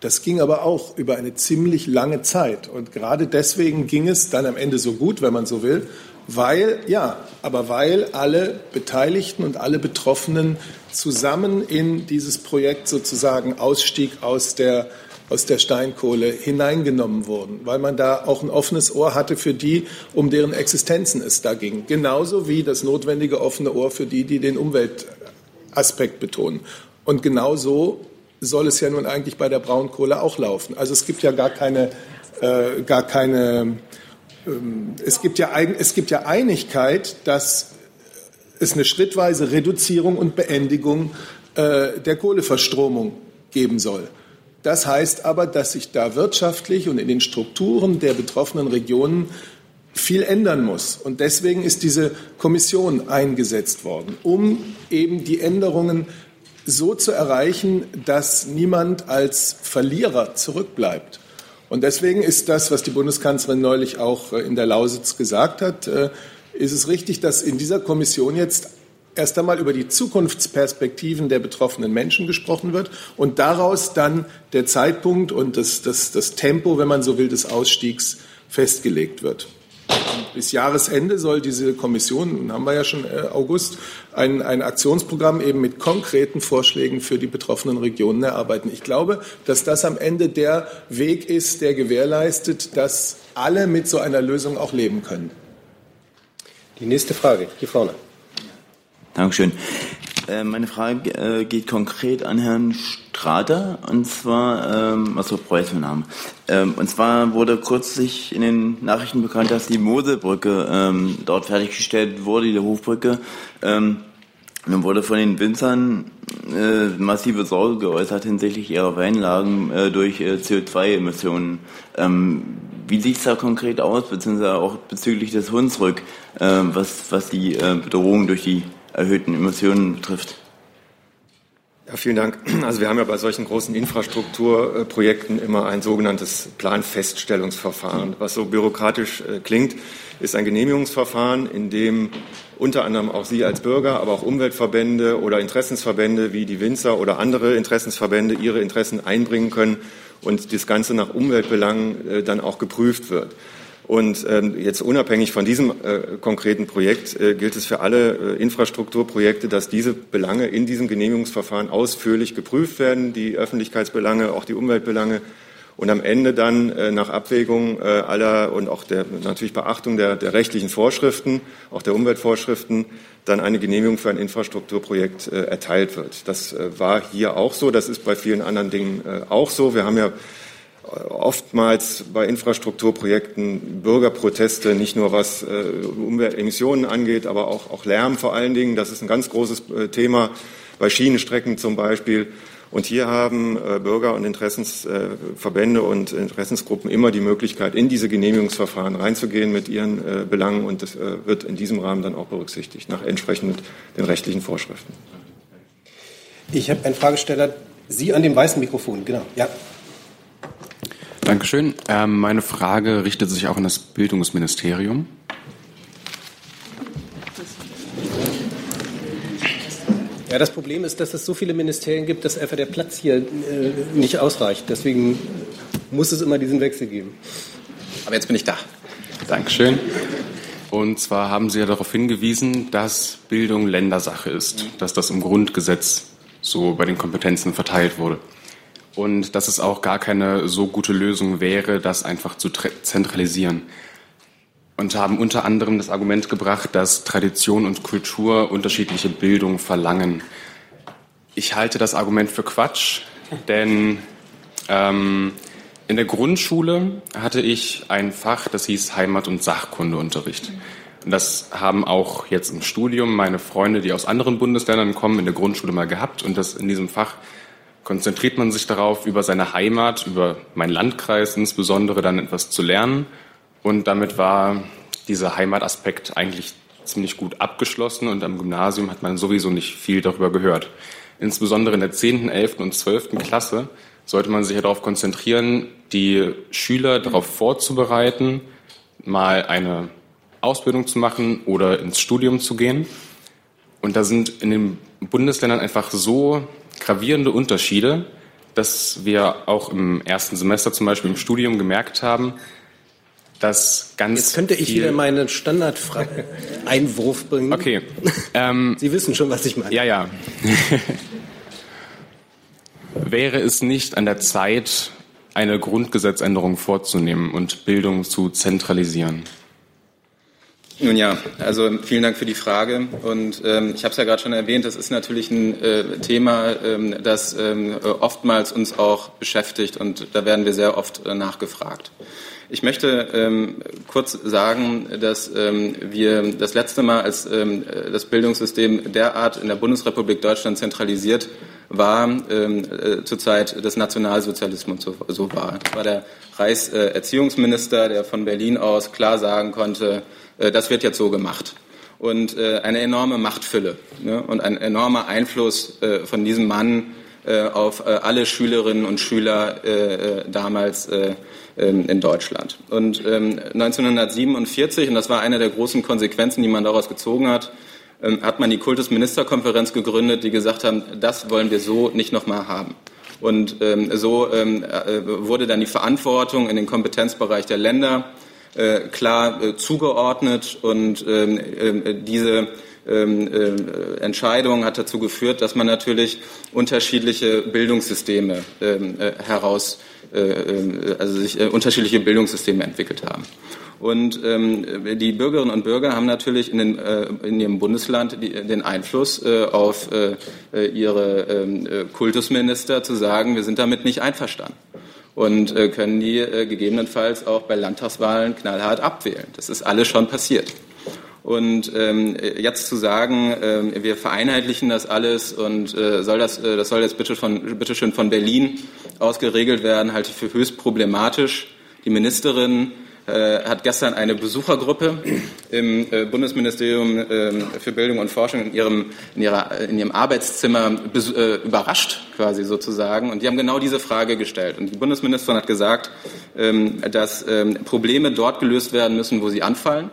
Das ging aber auch über eine ziemlich lange Zeit. Und gerade deswegen ging es dann am Ende so gut, wenn man so will, weil, ja, aber weil alle Beteiligten und alle Betroffenen zusammen in dieses Projekt sozusagen Ausstieg aus der, aus der Steinkohle hineingenommen wurden, weil man da auch ein offenes Ohr hatte für die, um deren Existenzen es da ging. Genauso wie das notwendige offene Ohr für die, die den Umwelt Aspekt betonen. Und genau so soll es ja nun eigentlich bei der Braunkohle auch laufen. Also es gibt ja gar keine, äh, gar keine ähm, es, gibt ja, es gibt ja Einigkeit, dass es eine schrittweise Reduzierung und Beendigung äh, der Kohleverstromung geben soll. Das heißt aber, dass sich da wirtschaftlich und in den Strukturen der betroffenen Regionen viel ändern muss. Und deswegen ist diese Kommission eingesetzt worden, um eben die Änderungen so zu erreichen, dass niemand als Verlierer zurückbleibt. Und deswegen ist das, was die Bundeskanzlerin neulich auch äh, in der Lausitz gesagt hat, äh, ist es richtig, dass in dieser Kommission jetzt erst einmal über die Zukunftsperspektiven der betroffenen Menschen gesprochen wird und daraus dann der Zeitpunkt und das, das, das Tempo, wenn man so will, des Ausstiegs festgelegt wird. Bis Jahresende soll diese Kommission, nun haben wir ja schon äh, August, ein, ein Aktionsprogramm eben mit konkreten Vorschlägen für die betroffenen Regionen erarbeiten. Ich glaube, dass das am Ende der Weg ist, der gewährleistet, dass alle mit so einer Lösung auch leben können. Die nächste Frage, hier vorne. Dankeschön. Äh, meine Frage äh, geht konkret an Herrn Strater, und zwar, ähm, also Preußenname. Ähm, und zwar wurde kürzlich in den Nachrichten bekannt, dass die Moselbrücke ähm, dort fertiggestellt wurde, die Hofbrücke. Ähm, nun wurde von den Winzern äh, massive Sorge geäußert hinsichtlich ihrer Weinlagen äh, durch äh, CO2-Emissionen. Ähm, wie sieht es da konkret aus, beziehungsweise auch bezüglich des Hunsrück, äh, was, was die äh, Bedrohung durch die erhöhten Emissionen betrifft? Ja, vielen Dank. Also wir haben ja bei solchen großen Infrastrukturprojekten immer ein sogenanntes Planfeststellungsverfahren. Was so bürokratisch äh, klingt, ist ein Genehmigungsverfahren, in dem unter anderem auch Sie als Bürger, aber auch Umweltverbände oder Interessensverbände wie die Winzer oder andere Interessensverbände ihre Interessen einbringen können und das Ganze nach Umweltbelangen äh, dann auch geprüft wird. Und ähm, jetzt unabhängig von diesem äh, konkreten Projekt äh, gilt es für alle äh, Infrastrukturprojekte, dass diese Belange in diesem Genehmigungsverfahren ausführlich geprüft werden, die Öffentlichkeitsbelange, auch die Umweltbelange. Und am Ende dann äh, nach Abwägung äh, aller und auch der natürlich Beachtung der, der rechtlichen Vorschriften, auch der Umweltvorschriften, dann eine Genehmigung für ein Infrastrukturprojekt äh, erteilt wird. Das äh, war hier auch so. Das ist bei vielen anderen Dingen äh, auch so. Wir haben ja oftmals bei Infrastrukturprojekten Bürgerproteste, nicht nur was äh, Umweltemissionen angeht, aber auch, auch Lärm vor allen Dingen. Das ist ein ganz großes äh, Thema bei Schienenstrecken zum Beispiel. Und hier haben äh, Bürger und Interessensverbände und Interessensgruppen immer die Möglichkeit, in diese Genehmigungsverfahren reinzugehen mit ihren Belangen. Und das wird in diesem Rahmen dann auch berücksichtigt, nach entsprechend den rechtlichen Vorschriften. Ich habe einen Fragesteller Sie an dem weißen Mikrofon, genau. Ja. Dankeschön. Ähm, meine Frage richtet sich auch an das Bildungsministerium. Ja, das Problem ist, dass es so viele Ministerien gibt, dass einfach der Platz hier äh, nicht ausreicht. Deswegen muss es immer diesen Wechsel geben. Aber jetzt bin ich da. Dankeschön. Und zwar haben Sie ja darauf hingewiesen, dass Bildung Ländersache ist, dass das im Grundgesetz so bei den Kompetenzen verteilt wurde. Und dass es auch gar keine so gute Lösung wäre, das einfach zu zentralisieren. Und haben unter anderem das Argument gebracht, dass Tradition und Kultur unterschiedliche Bildung verlangen. Ich halte das Argument für Quatsch, denn ähm, in der Grundschule hatte ich ein Fach, das hieß Heimat- und Sachkundeunterricht. Und das haben auch jetzt im Studium meine Freunde, die aus anderen Bundesländern kommen, in der Grundschule mal gehabt. Und das in diesem Fach konzentriert man sich darauf, über seine Heimat, über meinen Landkreis insbesondere dann etwas zu lernen. Und damit war dieser Heimataspekt eigentlich ziemlich gut abgeschlossen und am Gymnasium hat man sowieso nicht viel darüber gehört. Insbesondere in der 10., 11. und 12. Klasse sollte man sich darauf konzentrieren, die Schüler darauf vorzubereiten, mal eine Ausbildung zu machen oder ins Studium zu gehen. Und da sind in den Bundesländern einfach so gravierende Unterschiede, dass wir auch im ersten Semester zum Beispiel im Studium gemerkt haben, dass ganz. Jetzt könnte ich wieder meinen Standard-Einwurf [laughs] bringen. Okay. Ähm, [laughs] Sie wissen schon, was ich meine. Ja, ja. [laughs] Wäre es nicht an der Zeit, eine Grundgesetzänderung vorzunehmen und Bildung zu zentralisieren? Nun ja, also vielen Dank für die Frage. Und ähm, ich habe es ja gerade schon erwähnt, das ist natürlich ein äh, Thema, ähm, das ähm, oftmals uns auch beschäftigt und da werden wir sehr oft äh, nachgefragt. Ich möchte ähm, kurz sagen, dass ähm, wir das letzte Mal, als ähm, das Bildungssystem derart in der Bundesrepublik Deutschland zentralisiert war, ähm, äh, zur Zeit des Nationalsozialismus so, so war. Das war der Reichserziehungsminister, der von Berlin aus klar sagen konnte, das wird jetzt so gemacht. Und äh, eine enorme Machtfülle ne, und ein enormer Einfluss äh, von diesem Mann äh, auf äh, alle Schülerinnen und Schüler äh, damals ähm, in Deutschland. Und 1947, ähm, und das war eine der großen Konsequenzen, die man daraus gezogen hat, ähm, hat man die Kultusministerkonferenz gegründet, die gesagt haben, das wollen wir so nicht nochmal haben. Und so wurde dann die Verantwortung in den Kompetenzbereich der Länder klar zugeordnet und diese ähm, äh, Entscheidung hat dazu geführt, dass man natürlich unterschiedliche Bildungssysteme ähm, äh, heraus, äh, äh also sich äh, unterschiedliche Bildungssysteme entwickelt haben. Und ähm, die Bürgerinnen und Bürger haben natürlich in, den, äh, in ihrem Bundesland die, den Einfluss äh, auf äh, ihre ähm, äh, Kultusminister zu sagen, wir sind damit nicht einverstanden und äh, können die äh, gegebenenfalls auch bei Landtagswahlen knallhart abwählen. Das ist alles schon passiert. Und ähm, jetzt zu sagen, ähm, wir vereinheitlichen das alles und äh, soll das, äh, das soll jetzt bitte, von, bitte schön von Berlin aus geregelt werden, halte ich für höchst problematisch. Die Ministerin äh, hat gestern eine Besuchergruppe im äh, Bundesministerium äh, für Bildung und Forschung in ihrem, in ihrer, in ihrem Arbeitszimmer äh, überrascht, quasi sozusagen. Und die haben genau diese Frage gestellt. Und die Bundesministerin hat gesagt, ähm, dass ähm, Probleme dort gelöst werden müssen, wo sie anfallen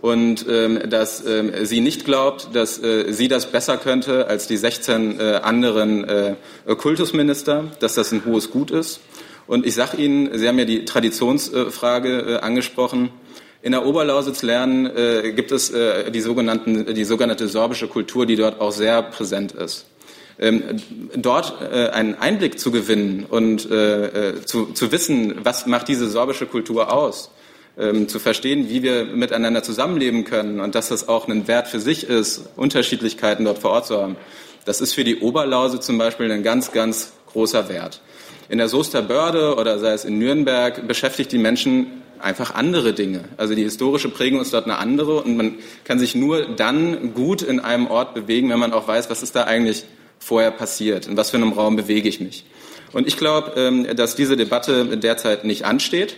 und ähm, dass ähm, sie nicht glaubt, dass äh, sie das besser könnte als die 16 äh, anderen äh, Kultusminister, dass das ein hohes Gut ist. Und ich sage Ihnen, Sie haben ja die Traditionsfrage äh, angesprochen. In der Oberlausitz lernen äh, gibt es äh, die, sogenannten, die sogenannte sorbische Kultur, die dort auch sehr präsent ist. Ähm, dort einen Einblick zu gewinnen und zu, zu wissen, was macht diese sorbische Kultur aus, ähm, zu verstehen, wie wir miteinander zusammenleben können und dass das auch ein Wert für sich ist, Unterschiedlichkeiten dort vor Ort zu haben. Das ist für die Oberlause zum Beispiel ein ganz, ganz großer Wert. In der Soester Börde oder sei es in Nürnberg beschäftigt die Menschen einfach andere Dinge. Also die historische Prägung ist dort eine andere und man kann sich nur dann gut in einem Ort bewegen, wenn man auch weiß, was ist da eigentlich vorher passiert, in was für einem Raum bewege ich mich. Und ich glaube, ähm, dass diese Debatte derzeit nicht ansteht.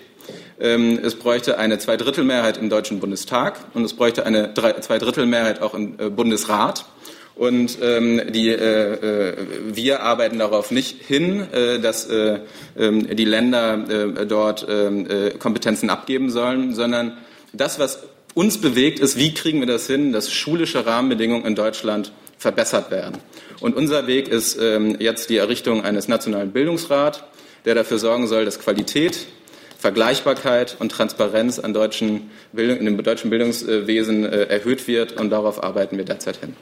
Ähm, es bräuchte eine Zweidrittelmehrheit im Deutschen Bundestag und es bräuchte eine Zweidrittelmehrheit auch im äh, Bundesrat. Und ähm, die, äh, äh, wir arbeiten darauf nicht hin, äh, dass äh, äh, die Länder äh, dort ähm, äh, Kompetenzen abgeben sollen, sondern das, was uns bewegt, ist, wie kriegen wir das hin, dass schulische Rahmenbedingungen in Deutschland verbessert werden. Und unser Weg ist ähm, jetzt die Errichtung eines nationalen Bildungsrats, der dafür sorgen soll, dass Qualität, Vergleichbarkeit und Transparenz an deutschen Bildung, in dem deutschen Bildungswesen äh, erhöht wird. Und darauf arbeiten wir derzeit hin.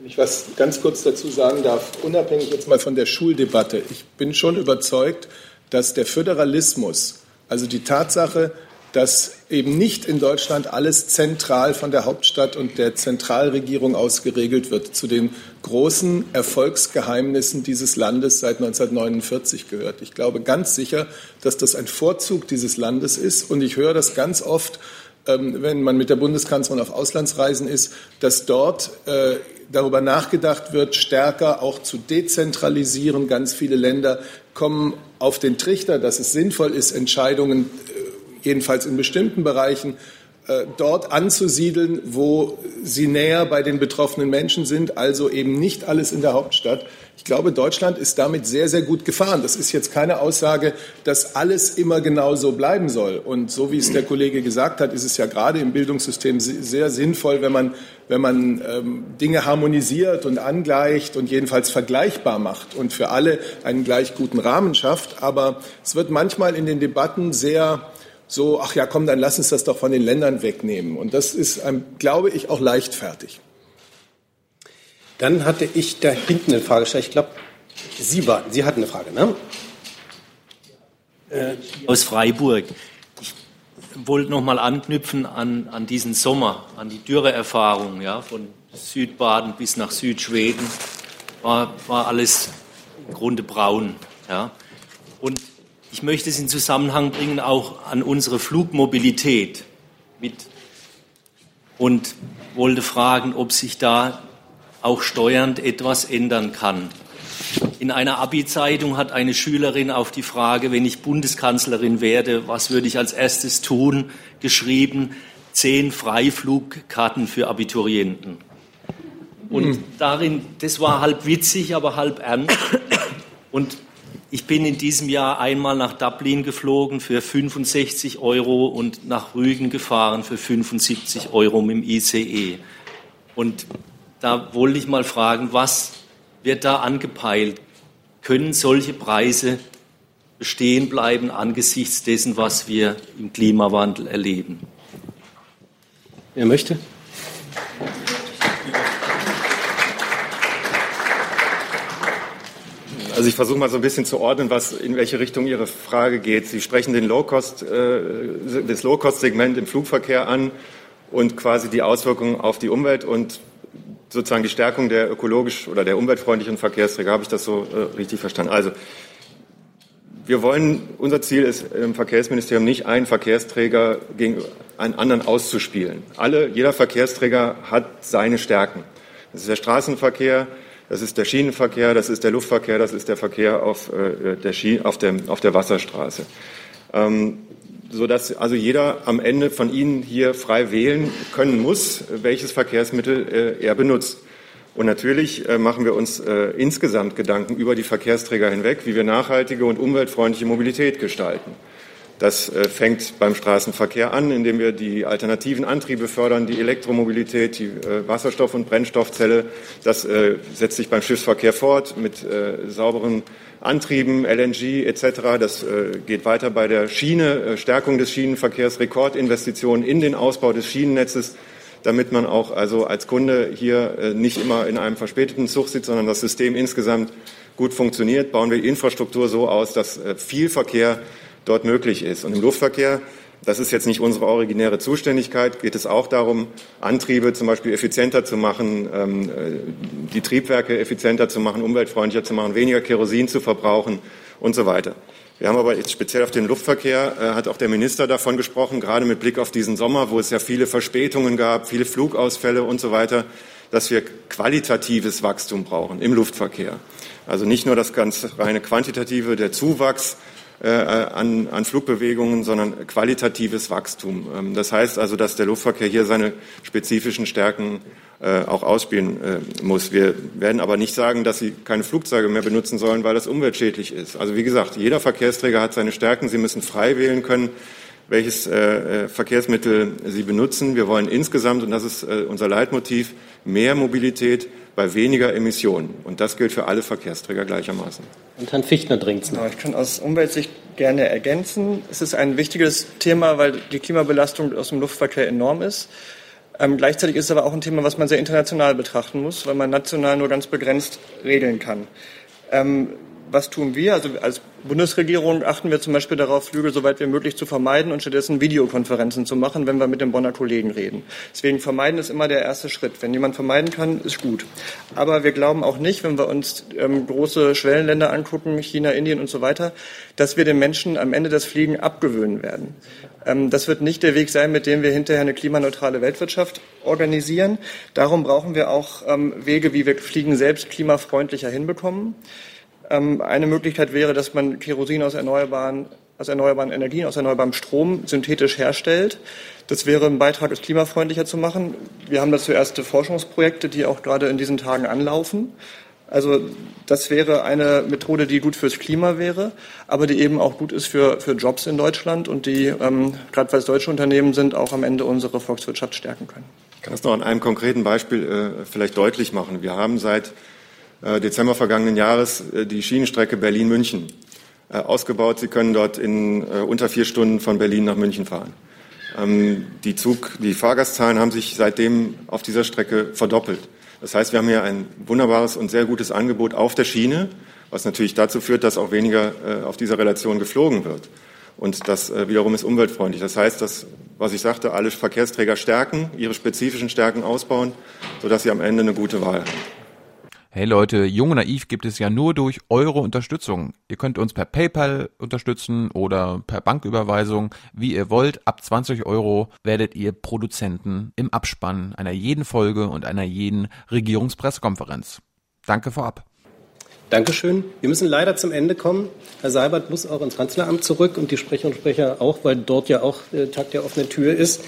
Wenn ich was ganz kurz dazu sagen darf, unabhängig jetzt mal von der Schuldebatte. Ich bin schon überzeugt, dass der Föderalismus, also die Tatsache, dass eben nicht in Deutschland alles zentral von der Hauptstadt und der Zentralregierung aus geregelt wird, zu den großen Erfolgsgeheimnissen dieses Landes seit 1949 gehört. Ich glaube ganz sicher, dass das ein Vorzug dieses Landes ist und ich höre das ganz oft, ähm, wenn man mit der Bundeskanzlerin auf Auslandsreisen ist, dass dort äh, darüber nachgedacht wird, stärker auch zu dezentralisieren. Ganz viele Länder kommen auf den Trichter, dass es sinnvoll ist, Entscheidungen äh, jedenfalls in bestimmten Bereichen, äh, dort anzusiedeln, wo sie näher bei den betroffenen Menschen sind, also eben nicht alles in der Hauptstadt. Ich glaube, Deutschland ist damit sehr, sehr gut gefahren. Das ist jetzt keine Aussage, dass alles immer genau so bleiben soll. Und so wie es der Kollege gesagt hat, ist es ja gerade im Bildungssystem sehr sinnvoll, wenn man, wenn man ähm, Dinge harmonisiert und angleicht und jedenfalls vergleichbar macht und für alle einen gleich guten Rahmen schafft. Aber es wird manchmal in den Debatten sehr so, ach ja, komm, dann lass uns das doch von den Ländern wegnehmen. Und das ist, glaube ich, auch leichtfertig. Dann hatte ich da hinten eine Frage. Ich glaube, Sie, war, Sie hatten eine Frage, ne? Äh, Aus Freiburg. Ich wollte noch mal anknüpfen an, an diesen Sommer, an die Dürreerfahrung, ja, von Südbaden bis nach Südschweden. War, war alles im Grunde braun, ja. Und ich möchte es in Zusammenhang bringen auch an unsere Flugmobilität mit und wollte fragen, ob sich da auch steuernd etwas ändern kann. In einer Abi-Zeitung hat eine Schülerin auf die Frage, wenn ich Bundeskanzlerin werde, was würde ich als erstes tun, geschrieben, zehn Freiflugkarten für Abiturienten. Und mhm. darin, das war halb witzig, aber halb ernst. Und ich bin in diesem Jahr einmal nach Dublin geflogen für 65 Euro und nach Rügen gefahren für 75 Euro mit dem ICE. Und da wollte ich mal fragen, was wird da angepeilt? Können solche Preise bestehen bleiben angesichts dessen, was wir im Klimawandel erleben? Wer möchte? Also ich versuche mal so ein bisschen zu ordnen, was in welche Richtung Ihre Frage geht. Sie sprechen den Low-Cost, äh, das Low-Cost-Segment im Flugverkehr an und quasi die Auswirkungen auf die Umwelt und sozusagen die Stärkung der ökologisch oder der umweltfreundlichen Verkehrsträger. Habe ich das so äh, richtig verstanden? Also wir wollen, unser Ziel ist im Verkehrsministerium nicht einen Verkehrsträger gegen einen anderen auszuspielen. Alle, jeder Verkehrsträger hat seine Stärken. Das ist der Straßenverkehr, das ist der Schienenverkehr, das ist der Luftverkehr, das ist der Verkehr auf, äh, der, Schien, auf, der, auf der Wasserstraße. Ähm, sodass also jeder am Ende von Ihnen hier frei wählen können muss, welches Verkehrsmittel äh, er benutzt. Und natürlich äh, machen wir uns äh, insgesamt Gedanken über die Verkehrsträger hinweg, wie wir nachhaltige und umweltfreundliche Mobilität gestalten. Das fängt beim Straßenverkehr an, indem wir die alternativen Antriebe fördern, die Elektromobilität, die Wasserstoff- und Brennstoffzelle. Das setzt sich beim Schiffsverkehr fort mit sauberen Antrieben, LNG etc. Das geht weiter bei der Schiene, Stärkung des Schienenverkehrs, Rekordinvestitionen in den Ausbau des Schienennetzes damit man auch also als Kunde hier nicht immer in einem verspäteten Zug sitzt, sondern das System insgesamt gut funktioniert, bauen wir die Infrastruktur so aus, dass viel Verkehr dort möglich ist. Und im Luftverkehr, das ist jetzt nicht unsere originäre Zuständigkeit, geht es auch darum, Antriebe zum Beispiel effizienter zu machen, ähm, äh, die Triebwerke effizienter zu machen, umweltfreundlicher zu machen, weniger Kerosin zu verbrauchen und so weiter. Wir haben aber jetzt speziell auf den Luftverkehr, äh, hat auch der Minister davon gesprochen, gerade mit Blick auf diesen Sommer, wo es ja viele Verspätungen gab, viele Flugausfälle und so weiter, dass wir qualitatives Wachstum brauchen im Luftverkehr. Also nicht nur das ganz reine quantitative, der Zuwachs, an, an Flugbewegungen, sondern qualitatives Wachstum. Ähm, das heißt also, dass der Luftverkehr hier seine spezifischen Stärken äh, auch ausspielen äh, muss. Wir werden aber nicht sagen, dass sie keine Flugzeuge mehr benutzen sollen, weil das umweltschädlich ist. Also wie gesagt, jeder Verkehrsträger hat seine Stärken. Sie müssen frei wählen können, welches äh, Verkehrsmittel sie benutzen. Wir wollen insgesamt, und das ist unser Leitmotiv, mehr Mobilität bei weniger Emissionen. Und das gilt für alle Verkehrsträger gleichermaßen. Und Herrn Fichtner dringt es noch. Ich kann aus Umweltsicht gerne ergänzen. Es ist ein wichtiges Thema, weil die Klimabelastung aus dem Luftverkehr enorm ist. Ähm, gleichzeitig ist es aber auch ein Thema, was man sehr international betrachten muss, weil man national nur ganz begrenzt regeln kann. Ähm, was tun wir? Also als Bundesregierung achten wir zum Beispiel darauf, Flüge so weit wie möglich zu vermeiden und stattdessen Videokonferenzen zu machen, wenn wir mit den Bonner Kollegen reden. Deswegen vermeiden ist immer der erste Schritt. Wenn jemand vermeiden kann, ist gut. Aber wir glauben auch nicht, wenn wir uns ähm, große Schwellenländer angucken, China, Indien und so weiter, dass wir den Menschen am Ende das Fliegen abgewöhnen werden. Ähm, das wird nicht der Weg sein, mit dem wir hinterher eine klimaneutrale Weltwirtschaft organisieren. Darum brauchen wir auch ähm, Wege, wie wir Fliegen selbst klimafreundlicher hinbekommen. Ähm, eine Möglichkeit wäre, dass man Kerosin aus erneuerbaren, aus erneuerbaren Energien, aus erneuerbarem Strom synthetisch herstellt. Das wäre ein Beitrag, es klimafreundlicher zu machen. Wir haben dazu erste Forschungsprojekte, die auch gerade in diesen Tagen anlaufen. Also das wäre eine Methode, die gut fürs Klima wäre, aber die eben auch gut ist für, für Jobs in Deutschland und die, ähm, gerade weil es deutsche Unternehmen sind, auch am Ende unsere Volkswirtschaft stärken können. Ich kann das noch an einem konkreten Beispiel äh, vielleicht deutlich machen. Wir haben seit Dezember vergangenen Jahres äh, die Schienenstrecke Berlin-München äh, ausgebaut. Sie können dort in unter vier Stunden von Berlin nach München fahren. Ähm, die, Zug, die Fahrgastzahlen haben sich seitdem auf dieser Strecke verdoppelt. Das heißt, wir haben hier ein wunderbares und sehr gutes Angebot auf der Schiene, was natürlich dazu führt, dass auch weniger auf dieser Relation geflogen wird. Und das wiederum ist umweltfreundlich. Das heißt, dass, was ich sagte, alle Verkehrsträger stärken, ihre spezifischen Stärken ausbauen, sodass sie am Ende eine gute Wahl haben. Hey Leute, Jung und Naiv gibt es ja nur durch eure Unterstützung. Ihr könnt uns per PayPal unterstützen oder per Banküberweisung, wie ihr wollt. Ab 20 Euro werdet ihr Produzenten im Abspann einer jeden Folge und einer jeden Regierungspressekonferenz. Danke vorab. Dankeschön. Wir müssen leider zum Ende kommen. Herr Seibert muss auch ins Kanzleramt zurück und die Sprecherinnen und Sprecher auch, weil dort ja auch äh, Tag der offenen Tür ist.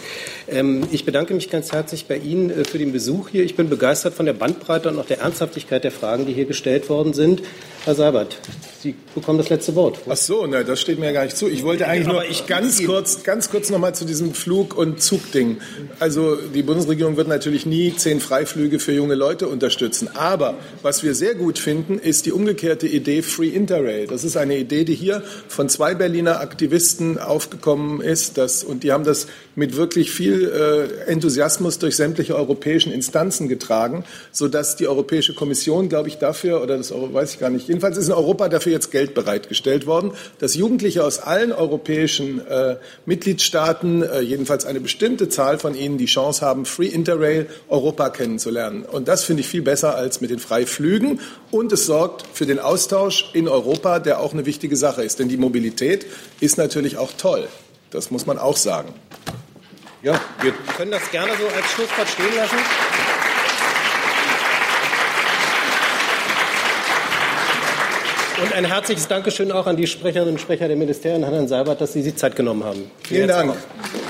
Ähm, ich bedanke mich ganz herzlich bei Ihnen äh, für den Besuch hier. Ich bin begeistert von der Bandbreite und auch der Ernsthaftigkeit der Fragen, die hier gestellt worden sind. Herr Seibert, Sie bekommen das letzte Wort. Ach so, ne, das steht mir ja gar nicht zu. Ich wollte eigentlich nur ich ganz kurz, ganz kurz noch mal zu diesem Flug- und Zugding. Also die Bundesregierung wird natürlich nie zehn Freiflüge für junge Leute unterstützen. Aber was wir sehr gut finden, ist die umgekehrte Idee Free Interrail. Das ist eine Idee, die hier von zwei Berliner Aktivisten aufgekommen ist. Das, und die haben das mit wirklich viel äh, Enthusiasmus durch sämtliche europäischen Instanzen getragen, sodass die Europäische Kommission, glaube ich, dafür, oder das weiß ich gar nicht, jedenfalls ist in Europa dafür jetzt Geld bereitgestellt worden, dass Jugendliche aus allen europäischen äh, Mitgliedstaaten, äh, jedenfalls eine bestimmte Zahl von ihnen, die Chance haben, Free Interrail Europa kennenzulernen. Und das finde ich viel besser als mit den Freiflügen. Und es sorgt für den Austausch in Europa, der auch eine wichtige Sache ist. Denn die Mobilität ist natürlich auch toll. Das muss man auch sagen. Ja, wir können das gerne so als Schlusswort stehen lassen. Und ein herzliches Dankeschön auch an die Sprecherinnen und Sprecher der Ministerien, Herrn Seibert, dass Sie sich Zeit genommen haben. Vielen Dank. Auch.